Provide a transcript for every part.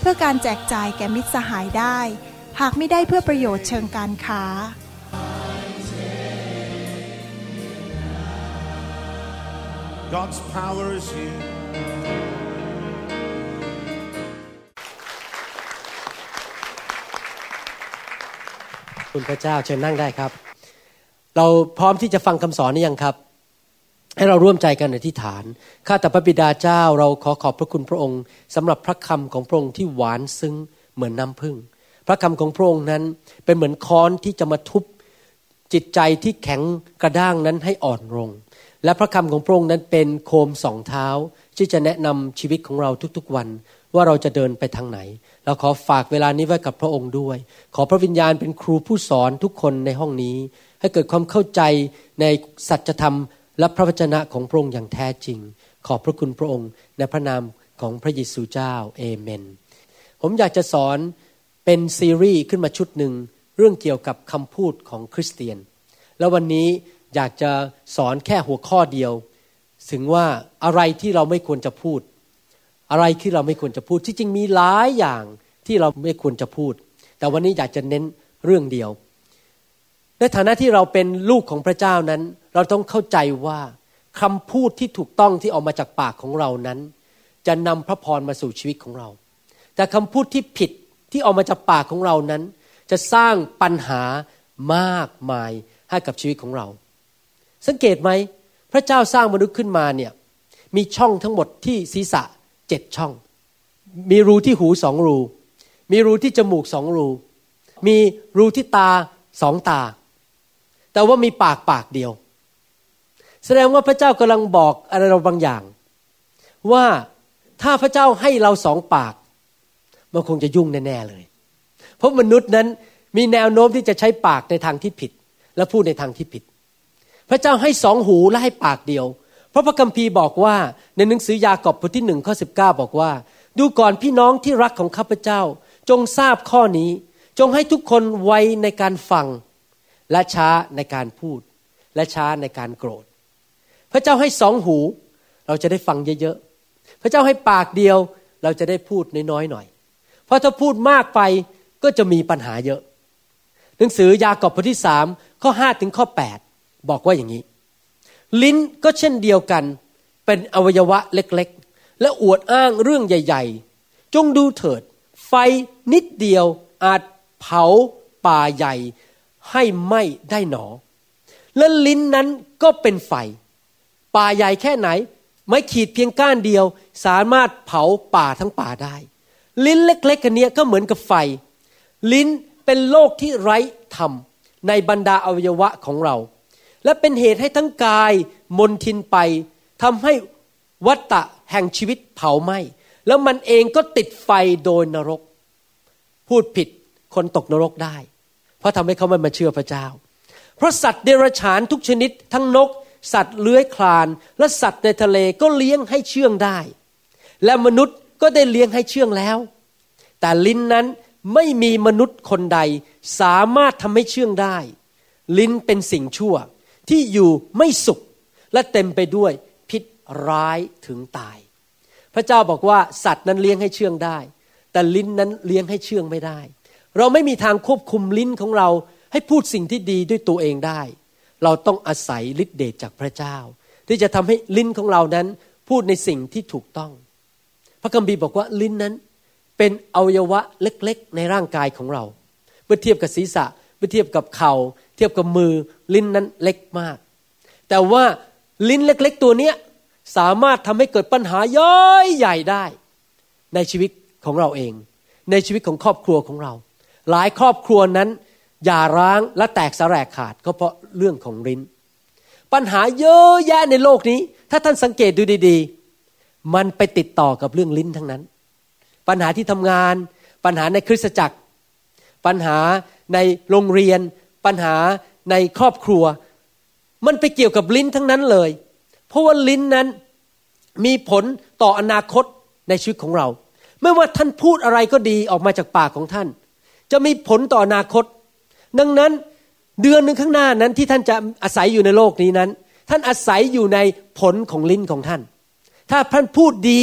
เพื่อการแจกจ่ายแก่มิตรสหายได้ หากไม่ได้เพื่อประโยชน์เชิงการค้า God's power is here. คุณพระเจ้าเชิญนั่งได้ครับ เราพร้อมที่จะฟังคำสอนนี้ยังครับ ให้เราร่วมใจกันอธิษฐาน ข้าแต่พระบิดาเจ้าเราขอขอบพระคุณพระองค์สำหรับพระคำของพระองค์ที่หวานซึ้งเหมือนน้ำผึ้ง พระคำของพระองค์นั้นเป็นเหมือนค้อนที่จะมาทุบจิตใจที่แข็งกระด้างนั้นให้อ่อนลง และพระคำของพระองค์นั้นเป็นโคมสองเท้า ที่จะแนะนำชีวิตของเราทุกๆวัน ว่าเราจะเดินไปทางไหน เราขอฝากเวลานี้ไว้กับพระองค์ด้วย ขอพระวิญญาณเป็นครูผู้สอนทุกคนในห้องนี้ ให้เกิดความเข้าใจในสัจธรรม และพระวจนะของพระองค์อย่างแท้จริง ขอบพระคุณพระองค์ในพระนามของพระเยซูเจ้าเอเมน ผมอยากจะสอนเป็นซีรีส์ขึ้นมาชุดหนึ่งเรื่องเกี่ยวกับคำพูดของคริสเตียน แล้ววันนี้อยากจะสอนแค่หัวข้อเดียว ถึงว่าอะไรที่เราไม่ควรจะพูด อะไรที่เราไม่ควรจะพูดที่จริงมีหลายอย่างที่เราไม่ควรจะพูด แต่วันนี้อยากจะเน้นเรื่องเดียว ในฐานะที่เราเป็นลูกของพระเจ้านั้น เราต้องเข้าใจว่าคำพูดที่ถูกต้องที่ออกมาจากปากของเรานั้น จะนำพระพรมาสู่ชีวิตของเรา แต่คำพูดที่ผิดที่ออกมาจากปากของเรานั้น จะสร้างปัญหามากมายให้กับชีวิตของเรา สังเกตไหมพระเจ้าสร้างมนุษย์ขึ้นมาเนี่ยมีช่องทั้งหมดที่ศีรษะเจ็ดช่อง มีรูที่หูสองรู มีรูที่จมูกสองรู มีรูที่ตาสองตา แต่ว่ามีปากปากเดียว แสดงว่าพระเจ้ากำลังบอกอะไรเราบางอย่าง ว่าถ้าพระเจ้าให้เราสองปาก มันคงจะยุ่งแน่ๆเลย เพราะมนุษย์นั้นมีแนวโน้มที่จะใช้ปากในทางที่ผิด และพูดในทางที่ผิด พระเจ้าให้สองหูและให้ปากเดียว เพราะพระคัมภีร์บอกว่าในหนังสือยากอบบทที่หนึ่งข้อสิบเก้าบอกว่า ดูก่อนพี่น้องที่รักของข้าพเจ้า จงทราบข้อนี้ จงให้ทุกคนไวในการฟัง และช้าในการพูด และช้าในการโกรธ พระเจ้าให้สองหู เราจะได้ฟังเยอะๆ พระเจ้าให้ปากเดียวเราจะได้พูดน้อยๆหน่อย เพราะถ้าพูดมากไปก็จะมีปัญหาเยอะ หนังสือยากอบบทที่สามข้อห้าถึงข้อแปดบอกว่าอย่างนี้ ลิ้นก็เช่นเดียวกันเป็นอวัยวะเล็กๆ และอวดอ้างเรื่องใหญ่ ๆ จงดูเถิด ไฟนิดเดียวอาจเผาป่าใหญ่ ให้ไหม้ได้หนอ และลิ้นนั้นก็เป็นไฟ ป่าใหญ่แค่ไหน ไม่ขีดเพียงก้านเดียว สามารถเผาป่าทั้งป่าได้ ลิ้นเล็กๆกันเนี้ยก็เหมือนกับไฟ ลิ้นเป็นโลกที่ไร้ธรรมในบรรดาอวัยวะของเรา และเป็นเหตุให้ทั้งกายมนทินไปทำให้วัตตะแห่งชีวิตเผาไหม้แล้วมันเองก็ติดไฟโดยนรก พูดผิดคนตกนรกได้ เพราะทำให้เขาไม่มาเชื่อพระเจ้า เพราะสัตว์เดรัจฉานทุกชนิด ทั้งนก สัตว์เลื้อยคลาน และสัตว์ในทะเลก็เลี้ยงให้เชื่องได้ และมนุษย์ก็ได้เลี้ยงให้เชื่องแล้ว แต่ลิ้นนั้นไม่มีมนุษย์คนใดสามารถทำให้เชื่องได้ ลิ้นเป็นสิ่งชั่วที่อยู่ไม่สุขและเต็มไปด้วยพิษร้ายถึงตาย พระเจ้าบอกว่าสัตว์นั้นเลี้ยงให้เชื่องได้ แต่ลิ้นนั้นเลี้ยงให้เชื่องไม่ได้ เราไม่มีทางควบคุมลิ้นของเราให้พูดสิ่งที่ดีด้วยตัวเองได้ เราต้องอาศัยฤทธิเดชจากพระเจ้า ที่จะทำให้ลิ้นของเรานั้นพูดในสิ่งที่ถูกต้อง พระคัมภีร์บอกว่าลิ้นนั้น เป็นอวัยวะเล็กๆ ในร่างกายของเราเมื่อเทียบกับศีรษะเมื่อเทียบกับเขา่าเทียบกับมือลิ้นนั้นเล็กมาก แต่ว่าลิ้นเล็กๆ ตัวเนี้ยสามารถทำให้เกิดปัญหาย่อยใหญ่ได้ ในชีวิตของเราเอง ในชีวิตของครอบครัวของเรา หลายครอบครัวนั้นอย่าร้างและแตกสลายขาดก็เพราะเรื่องของลิ้น ปัญหาเยอะแยะในโลกนี้ ถ้าท่านสังเกตดูดี ๆ มันไปติดต่อกับเรื่องลิ้นทั้งนั้น ปัญหาที่ทำงาน ปัญหาในคริสตจักร ปัญหาในโรงเรียน ปัญหาในครอบครัว มันไปเกี่ยวกับลิ้นทั้งนั้นเลย เพราะว่าลิ้นนั้นมีผลต่ออนาคตในชีวิตของเรา ไม่ว่าท่านพูดอะไรก็ดีออกมาจากปากของท่าน จะมีผลต่ออนาคต ดังนั้นเดือนหนึ่งข้างหน้านั้นที่ท่านจะอาศัยอยู่ในโลกนี้นั้น ท่านอาศัยอยู่ในผลของลิ้นของท่าน ถ้าท่านพูดดี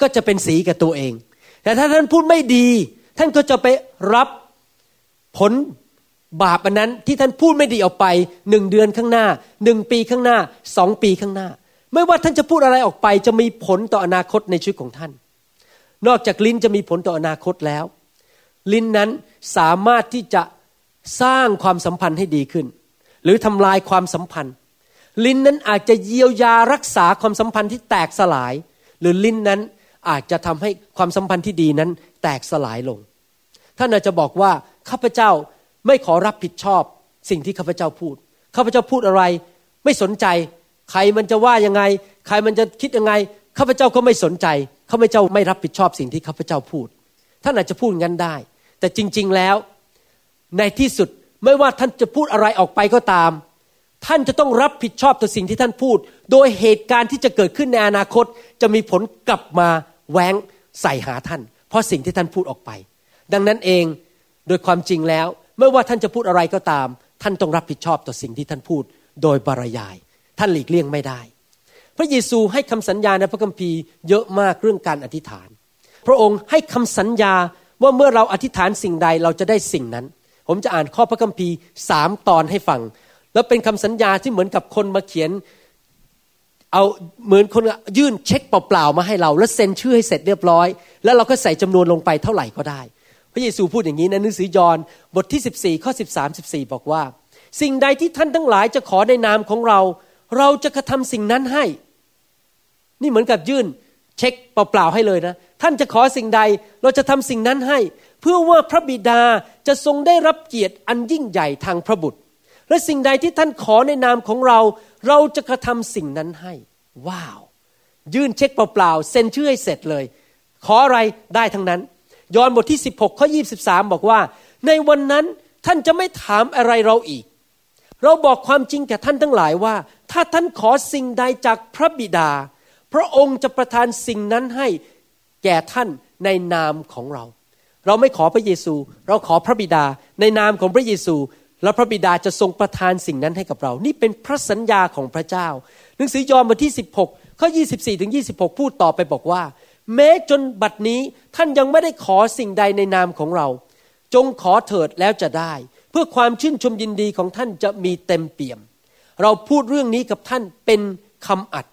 ก็จะเป็นสีกับตัวเอง แต่ถ้าท่านพูดไม่ดี ท่านก็จะไปรับผลบาปอันนั้นที่ท่านพูดไม่ดีออกไปหนึ่งเดือนข้างหน้าหนึ่งปีข้างหน้าสองปีข้างหน้า ไม่ว่าท่านจะพูดอะไรออกไป จะมีผลต่ออนาคตในชีวิตของท่าน นอกจากลิ้นจะมีผลต่ออนาคตแล้ว ลิ้นนั้นสามารถที่จะสร้างความสัมพันธ์ให้ดีขึ้น หรือทำลายความสัมพันธ์ ลิ้นนั้นอาจจะเยียวยารักษาความสัมพันธ์ที่แตกสลาย หรือลิ้นนั้นอาจจะทำให้ความสัมพันธ์ที่ดีนั้นแตกสลายลง ท่านอาจจะบอกว่าข้าพเจ้าไม่ขอรับผิดชอบสิ่งที่ข้าพเจ้าพูดข้าพเจ้าพูดอะไร ไม่สนใจ ใครมันจะว่ายังไง ใครมันจะคิดยังไงข้าพเจ้าก็ไม่สนใจข้าพเจ้าไม่รับผิดชอบสิ่งที่ข้าพเจ้าพูดท่านอาจจะพูดงั้นได้ แต่จริง ๆแล้ว ในที่สุดไม่ว่าท่านจะพูดอะไรออกไปก็ตาม ท่านจะต้องรับผิดชอบต่อสิ่งที่ท่านพูด โดยเหตุการณ์ที่จะเกิดขึ้นในอนาคต จะมีผลกลับมาแหวงใส่หาท่าน เพราะสิ่งที่ท่านพูดออกไป ดังนั้นเองโดยความจริงแล้ว ไม่ว่าท่านจะพูดอะไรก็ตาม ท่านต้องรับผิดชอบต่อสิ่งที่ท่านพูด โดยบรรยาย ท่านหลีกเลี่ยงไม่ได้ พระเยซูให้คำสัญญาในพระคัมภีร์เยอะมากเรื่องการอธิษฐาน พระองค์ให้คำสัญญา ว่าเมื่อเราอธิษฐานสิ่งใดเราจะได้สิ่งนั้น ผมจะอ่านข้อพระคัมภีร์สามตอนให้ฟัง แล้วเป็นคำสัญญาที่เหมือนกับคนมาเขียน เอาเหมือนคนยื่นเช็คเปล่าๆมาให้เรา แล้วเซ็นชื่อให้เสร็จเรียบร้อย แล้วเราก็ใส่จำนวนลงไปเท่าไหร่ก็ได้ พระเยซูพูดอย่างนี้ในหนังสือยอห์นบทที่ 14ข้อ13 14 บอกว่า สิ่งใดที่ท่านทั้งหลายจะขอในนามของเรา เราจะกระทำสิ่งนั้นให้ นี่เหมือนกับยื่น เช็คเปล่าๆให้เลยนะ ท่านจะขอสิ่งใดเราจะทำสิ่งนั้นให้ เพื่อว่าพระบิดาจะทรงได้รับเกียรติอันยิ่งใหญ่ทางพระบุตร และสิ่งใดที่ท่านขอในนามของเรา เราจะกระทำสิ่งนั้นให้ ว้าว ยื่นเช็คเปล่าๆเซ็นชื่อให้เสร็จเลย ขออะไรได้ทั้งนั้น ยอห์นบทที่ 16ข้อ23 บอกว่า ในวันนั้นท่านจะไม่ถามอะไรเราอีก เราบอกความจริงแก่ท่านทั้งหลายว่า ถ้าท่านขอสิ่งใดจากพระบิดา พระองค์จะประทานสิ่งนั้นให้แก่ท่านในนามของเรา เราไม่ขอพระเยซู เราขอพระบิดาในนามของพระเยซู แล้วพระบิดาจะทรงประทานสิ่งนั้นให้กับเรา นี่เป็นพระสัญญาของพระเจ้า หนังสือยอห์นบทที่ 16 ข้อ 24 ถึง 26 พูดต่อไปบอกว่า แม้จนบัดนี้ท่านยังไม่ได้ขอสิ่งใดในนามของเรา จงขอเถิดแล้วจะได้ เพื่อความชื่นชมยินดีของท่านจะมีเต็มเปี่ยม เราพูดเรื่องนี้กับท่านเป็นคำอัด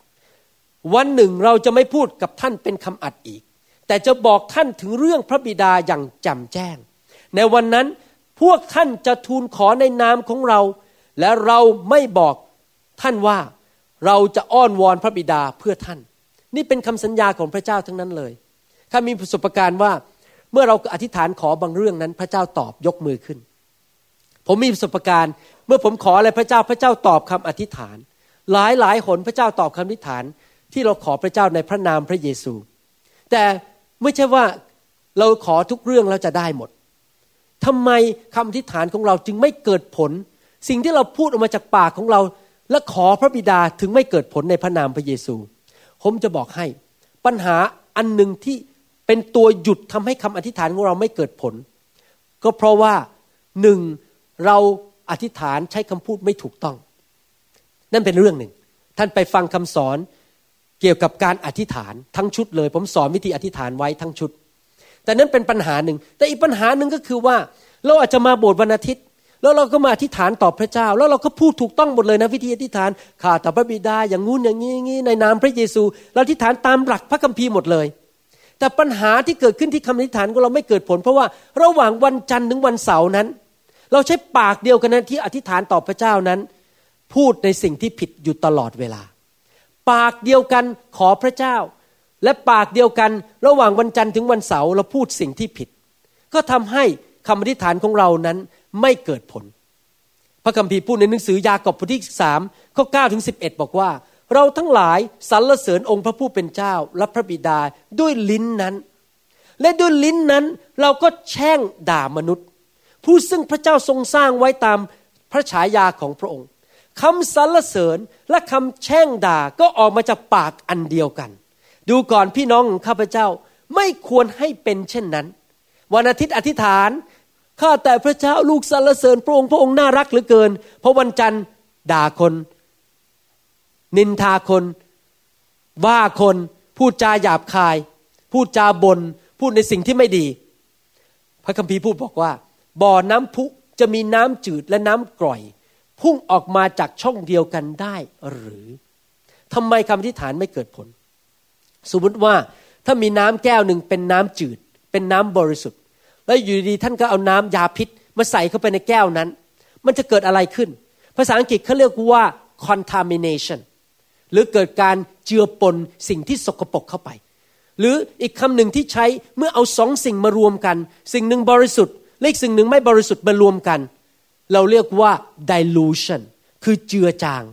วันหนึ่งเราจะไม่พูดกับท่านเป็นคำอัดอีก แต่จะบอกท่านถึงเรื่องพระบิดาอย่างจำแจ้ง ในวันนั้นพวกท่านจะทูลขอในนามของเรา และเราไม่บอกท่านว่าเราจะอ้อนวอนพระบิดาเพื่อท่าน นี่เป็นคำสัญญาของพระเจ้าทั้งนั้นเลยข้ามีประสบการณ์ว่าเมื่อเราอธิษฐานขอบางเรื่องนั้น พระเจ้าตอบยกมือขึ้น ผมมีประสบการณ์ เมื่อผมขออะไรพระเจ้าพระเจ้าตอบคำอธิษฐาน หลายหลายหนพระเจ้าตอบคำอธิษฐาน ที่เราขอพระเจ้าในพระนามพระเยซู แต่ไม่ใช่ว่าเราขอทุกเรื่องเราจะได้หมดทำไมคำอธิษฐานของเราจึงไม่เกิดผล สิ่งที่เราพูดออกมาจากปากของเรา และขอพระบิดาถึงไม่เกิดผลในพระนามพระเยซู ผมจะบอกให้ ปัญหาอันหนึ่งที่เป็นตัวหยุดทำให้คำอธิษฐานของเราไม่เกิดผล ก็เพราะว่าหนึ่งเราอธิษฐานใช้คำพูดไม่ถูกต้อง นั่นเป็นเรื่องหนึ่ง ท่านไปฟังคำสอน เกี่ยวกับการอธิษฐานทั้งชุดเลย ผมสอนวิธีอธิษฐานไว้ทั้งชุด แต่นั้นเป็นปัญหาหนึ่ง แต่อีกปัญหาหนึ่งก็คือว่าเราอาจจะมาโบสถ์วันอาทิตย์ แล้วเราก็มาอธิษฐานต่อพระเจ้า แล้วเราก็พูดถูกต้องหมดเลยนะวิธีอธิษฐานข้าแต่พระบิดาอย่างงู้นอย่างนี้งี้ในนามพระเยซู เราอธิษฐานตามหลักพระคัมภีร์หมดเลย แต่ปัญหาที่เกิดขึ้นที่คำอธิษฐานของเราไม่เกิดผล เพราะว่าระหว่างวันจันทร์ถึงวันเสาร์นั้น เราใช้ปากเดียวกันนั้นที่อธิษฐานต่อพระเจ้านั้น พูดในสิ่งที่ผิดอยู่ตลอดเวลา ปากเดียวกันขอพระเจ้า และปากเดียวกันระหว่างวันจันทร์ถึงวันเสาร์เราพูดสิ่งที่ผิด ก็ทำให้คำอธิษฐานของเรานั้นไม่เกิดผล พระคัมภีร์พูดในหนังสือยากอบบทที่สามข้อเก้าถึงสิบเอ็ดบอกว่า เราทั้งหลายสรรเสริญองค์พระผู้เป็นเจ้าและพระบิดาด้วยลิ้นนั้น และด้วยลิ้นนั้นเราก็แช่งด่ามนุษย์ ผู้ซึ่งพระเจ้าทรงสร้างไว้ตามพระฉายาของพระองค์ คำสรรเสริญและคำแช่งด่าก็ออกมาจากปากอันเดียวกัน ดูก่อนพี่น้องข้าพเจ้าไม่ควรให้เป็นเช่นนั้น วันอาทิตย์อธิษฐานข้าแต่พระเจ้าลูกสรรเสริญพระองค์พระองค์น่ารักเหลือเกิน เพราะวันจันทร์ด่าคน นินทาคน ว่าคนพูดจาหยาบคาย พูดจาบนพูดในสิ่งที่ไม่ดี พระคัมภีร์พูดบอกว่า บ่อน้ำพุจะมีน้ำจืดและน้ำกร่อย พุ่งออกมาจากช่องเดียวกันได้หรือทำไมคำอธิษฐานไม่เกิดผล สมมติว่าถ้ามีน้ำแก้วหนึ่งเป็นน้ำจืด เป็นน้ำบริสุทธิ์ แล้วอยู่ดีท่านก็เอาน้ำยาพิษ มาใส่เข้าไปในแก้วนั้น มันจะเกิดอะไรขึ้น ภาษาอังกฤษเขาเรียกว่า contamination หรือเกิดการเจือปนสิ่งที่สกปรกเข้าไป หรืออีกคำหนึ่งที่ใช้เมื่อเอาสองสิ่งมารวมกัน สิ่งหนึ่งบริสุทธิ์และอีกสิ่งหนึ่งไม่บริสุทธิ์มารวมกัน เราเรียกว่า dilution คือเจือจาง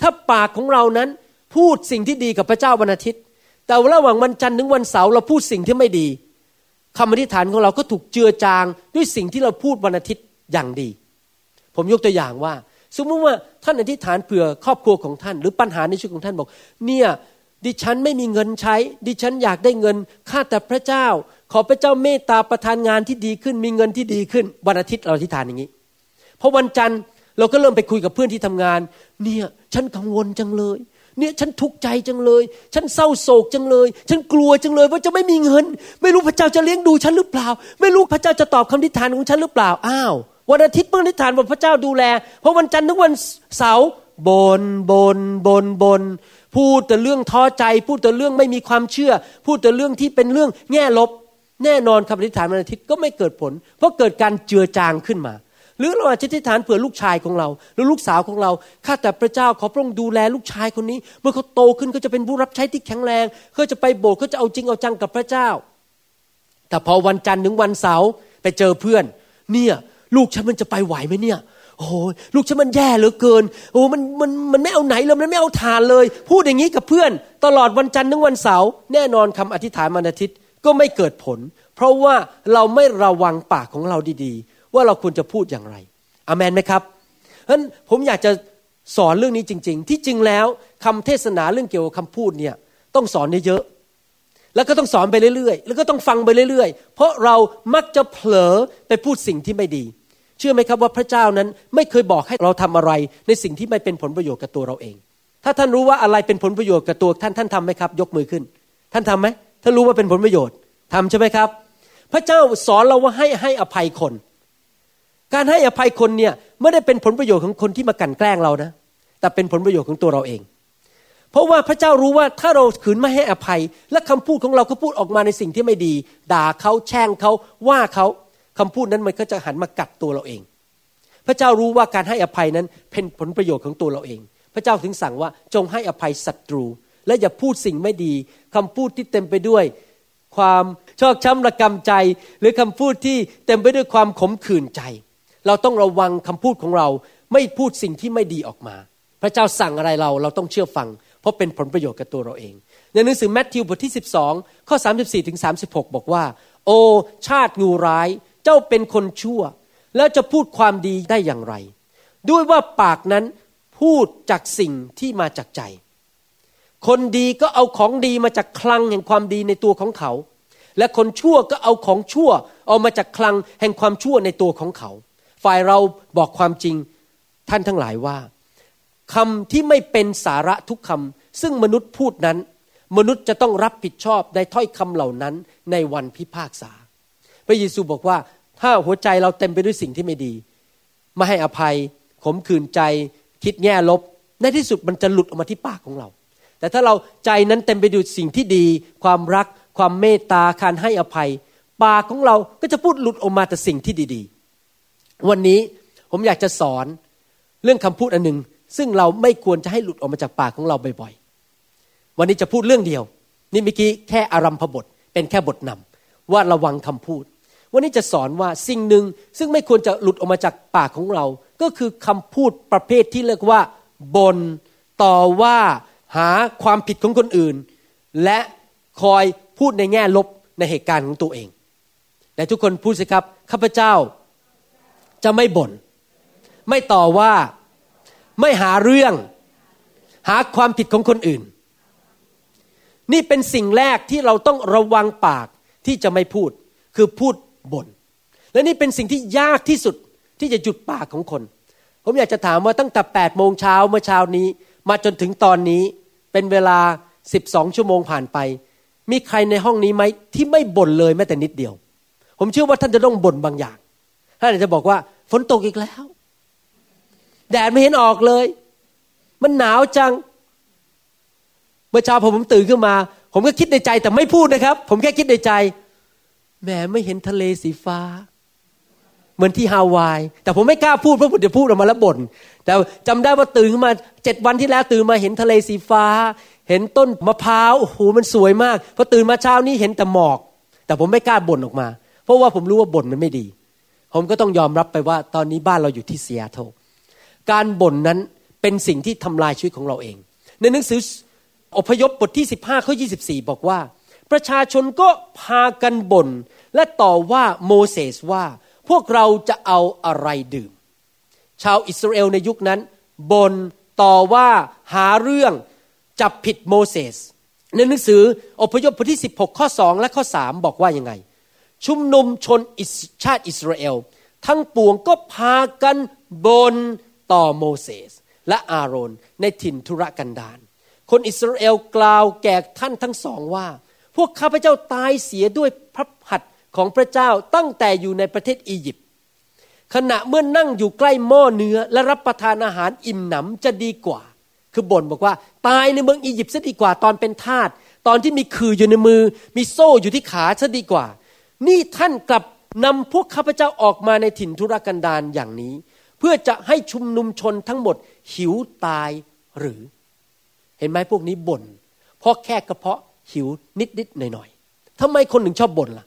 ถ้าปากของเรานั้นพูดสิ่งที่ดีกับพระเจ้าวันอาทิตย์ แต่ระหว่างวันจันทร์ถึงวันเสาร์เราพูดสิ่งที่ไม่ดีคำอธิษฐานของเราก็ถูกเจือจางด้วยสิ่งที่เราพูดวันอาทิตย์อย่างดี ผมยกตัวอย่างว่าสมมติว่าท่านอธิษฐานเผื่อครอบครัวของท่าน หรือปัญหาในชีวิตของท่านบอก เนี่ยดิฉันไม่มีเงินใช้ ดิฉันอยากได้เงินข้าแต่พระเจ้า ขอพระเจ้าเมตตาประทานงานที่ดีขึ้น มีเงินที่ดีขึ้นวันอาทิตย์เราอธิษฐานอย่างนี้ พอวันจันทร์เราก็เริ่มไปคุยกับเพื่อนที่ทำงาน เนี่ยฉันกังวลจังเลย เนี่ยฉันทุกข์ใจจังเลย ฉันเศร้าโศกจังเลย ฉันกลัวจังเลย ว่าจะไม่มีเงิน ไม่รู้พระเจ้าจะเลี้ยงดูฉันหรือเปล่า ไม่รู้พระเจ้าจะตอบคำอธิษฐานของฉันหรือเปล่าอ้าววันอาทิตย์เมื่ออธิษฐานบอกพระเจ้าดูแลเพราะวันจันทร์ถึงวันเสาร์บนบนบนบนพูดแต่เรื่องท้อใจ พูดแต่เรื่องไม่มีความเชื่อ พูดแต่เรื่องที่เป็นเรื่องแง่ลบ แน่นอนคำอธิษฐานวันอาทิตย์ก็ไม่เกิดผล เพราะเกิดการเจือจางขึ้นมา หรือเราอาจจะอธิษฐานเผื่อลูกชายของเรา หรือลูกสาวของเราข้าแต่พระเจ้าขอพระองค์ดูแลลูกชายคนนี้ เมื่อเขาโตขึ้นก็จะเป็นผู้รับใช้ที่แข็งแรงเขาจะไปโบสถ์เขาจะเอาจริงเอาจังกับพระเจ้า แต่พอวันจันทร์ถึงวันเสาร์ไปเจอเพื่อน เนี่ยลูกฉันมันจะไปไหวไหมเนี่ยโอ้ลูกฉันมันแย่เหลือเกิน โอ้มันมันมันไม่เอาไหนเลยมันไม่เอาทานเลย พูดอย่างนี้กับเพื่อน ตลอดวันจันทร์ถึงวันเสาร์แน่นอนคำอธิษฐานวันอาทิตย์ก็ไม่เกิดผล เพราะว่าเราไม่ระวังปากของเราดีๆ ว่าเราควรจะพูดอย่างไรอเมนไหมครับฉะนั้นผมอยากจะสอนเรื่องนี้จริง ๆ ที่จริงแล้วคำเทศนาเรื่องเกี่ยวกับคำพูดเนี่ยต้องสอนเยอะแล้วก็ต้องสอนไปเรื่อยๆ แล้วก็ต้องฟังไปเรื่อยๆ เพราะเรามักจะเผลอไปพูดสิ่งที่ไม่ดี เชื่อไหมครับว่าพระเจ้านั้นไม่เคยบอกให้เราทำอะไรในสิ่งที่ไม่เป็นผลประโยชน์กับตัวเราเอง ถ้าท่านรู้ว่าอะไรเป็นผลประโยชน์กับตัวท่านท่านทำไหมครับ ยกมือขึ้น ท่านทำไหมท่านรู้ว่าเป็นผลประโยชน์ทำใช่ไหมครับ พระเจ้าสอนเราว่าให้ให้อภัยคน การให้อภัยคนเนี่ยไม่ได้เป็นผลประโยชน์ของคนที่มากันแกล้งเรานะ แต่เป็นผลประโยชน์ของตัวเราเอง เพราะว่าพระเจ้ารู้ว่าถ้าเราขืนไม่ให้อภัย และคำพูดของเราก็พูดออกมาในสิ่งที่ไม่ดี ด่าเขาแช่งเขาว่าเขาคำพูดนั้นมันก็จะหันมากัดตัวเราเอง พระเจ้ารู้ว่าการให้อภัยนั้นเป็นผลประโยชน์ของตัวเราเอง พระเจ้าถึงสั่งว่าจงให้อภัยศัตรู และอย่าพูดสิ่งไม่ดีคำพูดที่เต็มไปด้วยความชอกช้ำระกำใจ หรือคำพูดที่เต็มไปด้วยความขมขื่นใจ เราต้องระวังคำพูดของเรา ไม่พูดสิ่งที่ไม่ดีออกมา พระเจ้าสั่งอะไรเราเราต้องเชื่อฟัง เพราะเป็นผลประโยชน์กับตัวเราเอง ในหนังสือแมทธิวบทที่ 12 ข้อ 34ถึง36 บอกว่า โอ ชาติงูร้าย เจ้าเป็นคนชั่ว แล้วจะพูดความดีได้อย่างไร ด้วยว่าปากนั้นพูดจากสิ่งที่มาจากใจ คนดีก็เอาของดีมาจากคลังแห่งความดีในตัวของเขา และคนชั่วก็เอาของชั่วเอามาจากคลังแห่งความชั่วในตัวของเขา ฝ่ายเราบอกความจริงท่านทั้งหลายว่าคำที่ไม่เป็นสาระทุกคำซึ่งมนุษย์พูดนั้น มนุษย์จะต้องรับผิดชอบในถ้อยคำเหล่านั้นในวันพิพากษา พระเยซูบอกว่าถ้าหัวใจเราเต็มไปด้วยสิ่งที่ไม่ดี ไม่ให้อภัย ขมขื่นใจ คิดแง่ลบ ในที่สุดมันจะหลุดออกมาที่ปากของเรา แต่ถ้าเราใจนั้นเต็มไปด้วยสิ่งที่ดี ความรัก ความเมตตาการให้อภัย ปากของเราก็จะพูดหลุดออกมาแต่สิ่งที่ดีๆ วันนี้ผมอยากจะสอนเรื่องคำพูดอันหนึ่งซึ่งเราไม่ควรจะให้หลุดออกมาจากปากของเราบ่อยๆ วันนี้จะพูดเรื่องเดียว นี่เมื่อกี้แค่อารัมพบท เป็นแค่บทนำว่าระวังคำพูด วันนี้จะสอนว่าสิ่งหนึ่งซึ่งไม่ควรจะหลุดออกมาจากปากของเรา ก็คือคำพูดประเภทที่เรียกว่าบนต่อว่าหาความผิดของคนอื่น และคอยพูดในแง่ลบในเหตุการณ์ของตัวเอง แต่ทุกคนพูดสิครับข้าพเจ้า จะไม่บน่น ไม่ต่อว่า ไม่หาเรื่อง หาความผิดของคนอื่น นี่เป็นสิ่งแรกที่เราต้องระวังปากที่จะไม่พูด คือพูดบน่น และนี่เป็นสิ่งที่ยากที่สุดที่จะหยุดปากของคน ผมอยากจะถามว่าตั้งแต่8โมงเช้าเมื่อเช้านี้ มาจนถึงตอนนี้เป็นเวลา 12 ชั่วโมงผ่านไป มีใครในห้องนี้ไหมที่ไม่บ่นเลยแม้แต่นิดเดียว ผมเชื่อว่าท่านจะต้องบ่นบางอย่าง ท่านอาจจะบอกว่าฝนตกอีกแล้ว แดดไม่เห็นออกเลย มันหนาวจัง เมื่อเช้าผมตื่นขึ้นมา ผมก็คิดในใจแต่ไม่พูดนะครับ ผมแค่คิดในใจแหมไม่เห็นทะเลสีฟ้า เหมือนที่ฮาวาย แต่ผมไม่กล้าพูดเพราะผมจะพูดออกมาแล้วบ่นแต่จำได้ว่าตื่นขึ้นมาเจ็ดวันที่แล้วตื่นมาเห็นทะเลสีฟ้า เห็นต้นมะพร้าวโอ้โหมันสวยมากพอตื่นมาเช้านี้เห็นแต่หมอก แต่ผมไม่กล้าบ่นออกมา เพราะว่าผมรู้ว่าบ่นมันไม่ดี ผมก็ต้องยอมรับไปว่าตอนนี้บ้านเราอยู่ที่เซียโตการบ่นนั้นเป็นสิ่งที่ทำลายชีวิตของเราเอง ในหนังสืออพยพบทที่ 15ข้อ24 บอกว่า ประชาชนก็พากันบ่นและต่อว่าโมเสสว่าพวกเราจะเอาอะไรดื่ม ชาวอิสราเอลในยุคนั้นบ่นต่อว่าหาเรื่องจับผิดโมเสสในหนังสืออพยพบทที่ 16 ข้อ 2 และข้อ 3 บอกว่ายังไง ชุมนุมชนชาติอิสราเอล ทั้งปวงก็พากันบนต่อโมเสสและอาโรนในถิ่นทุรกันดารคนอิสราเอลกล่าวแก่ท่านทั้งสองว่า พวกข้าพเจ้าตายเสียด้วยพระหัตถของพระเจ้าตั้งแต่อยู่ในประเทศอียิปต์ขณะเมื่อนั่งอยู่ใกล้หม้อเนื้อและรับประทานอาหารอิ่มหนำจะดีกว่า คือบ่นบอกว่าตายในเมืองอียิปต์ซะดีกว่าตอนเป็นทาสตอนที่มีคืออยู่ในมือ มีโซ่อยู่ที่ขาซะดีกว่า นี่ท่านกลับนำพวกข้าพเจ้าออกมาในถิ่นทุรกันดารอย่างนี้ เพื่อจะให้ชุมนุมชนทั้งหมดหิวตายหรือ เห็นไหมพวกนี้บน่นเพราะแค่กระเพาะหิวนิดๆหน่อยๆทำไมคนหนึ่งชอบบ่นล่ะ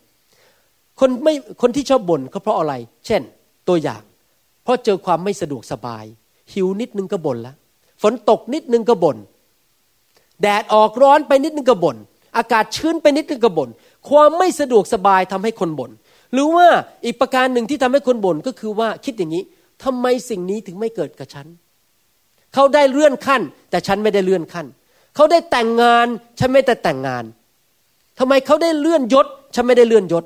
คนไม่คนที่ชอบบ่นก็เพราะอะไร เช่น ตัวอย่าง เพราะเจอความไม่สะดวกสบาย หิวนิดนึงก็บ่นละฝนตกนิดนึงก็บ่นแดดออกร้อนไปนิดนึงก็บ่นอากาศชื้นไปนิดนึงก็บ่น ความไม่สะดวกสบายทำให้คนบน่นหรือว่าอีกประการหนึ่งที่ทำให้คนบ่นก็คือว่าคิดอย่างนี้ทำไมสิ่งนี้ถึงไม่เกิดกับฉัน เขาได้เลื่อนขั้น แต่ฉันไม่ได้เลื่อนขั้น เขาได้แต่งงาน ฉันไม่ได้แต่งงานทำไมเขาได้เลื่อนยศ ฉันไม่ได้เลื่อนยศ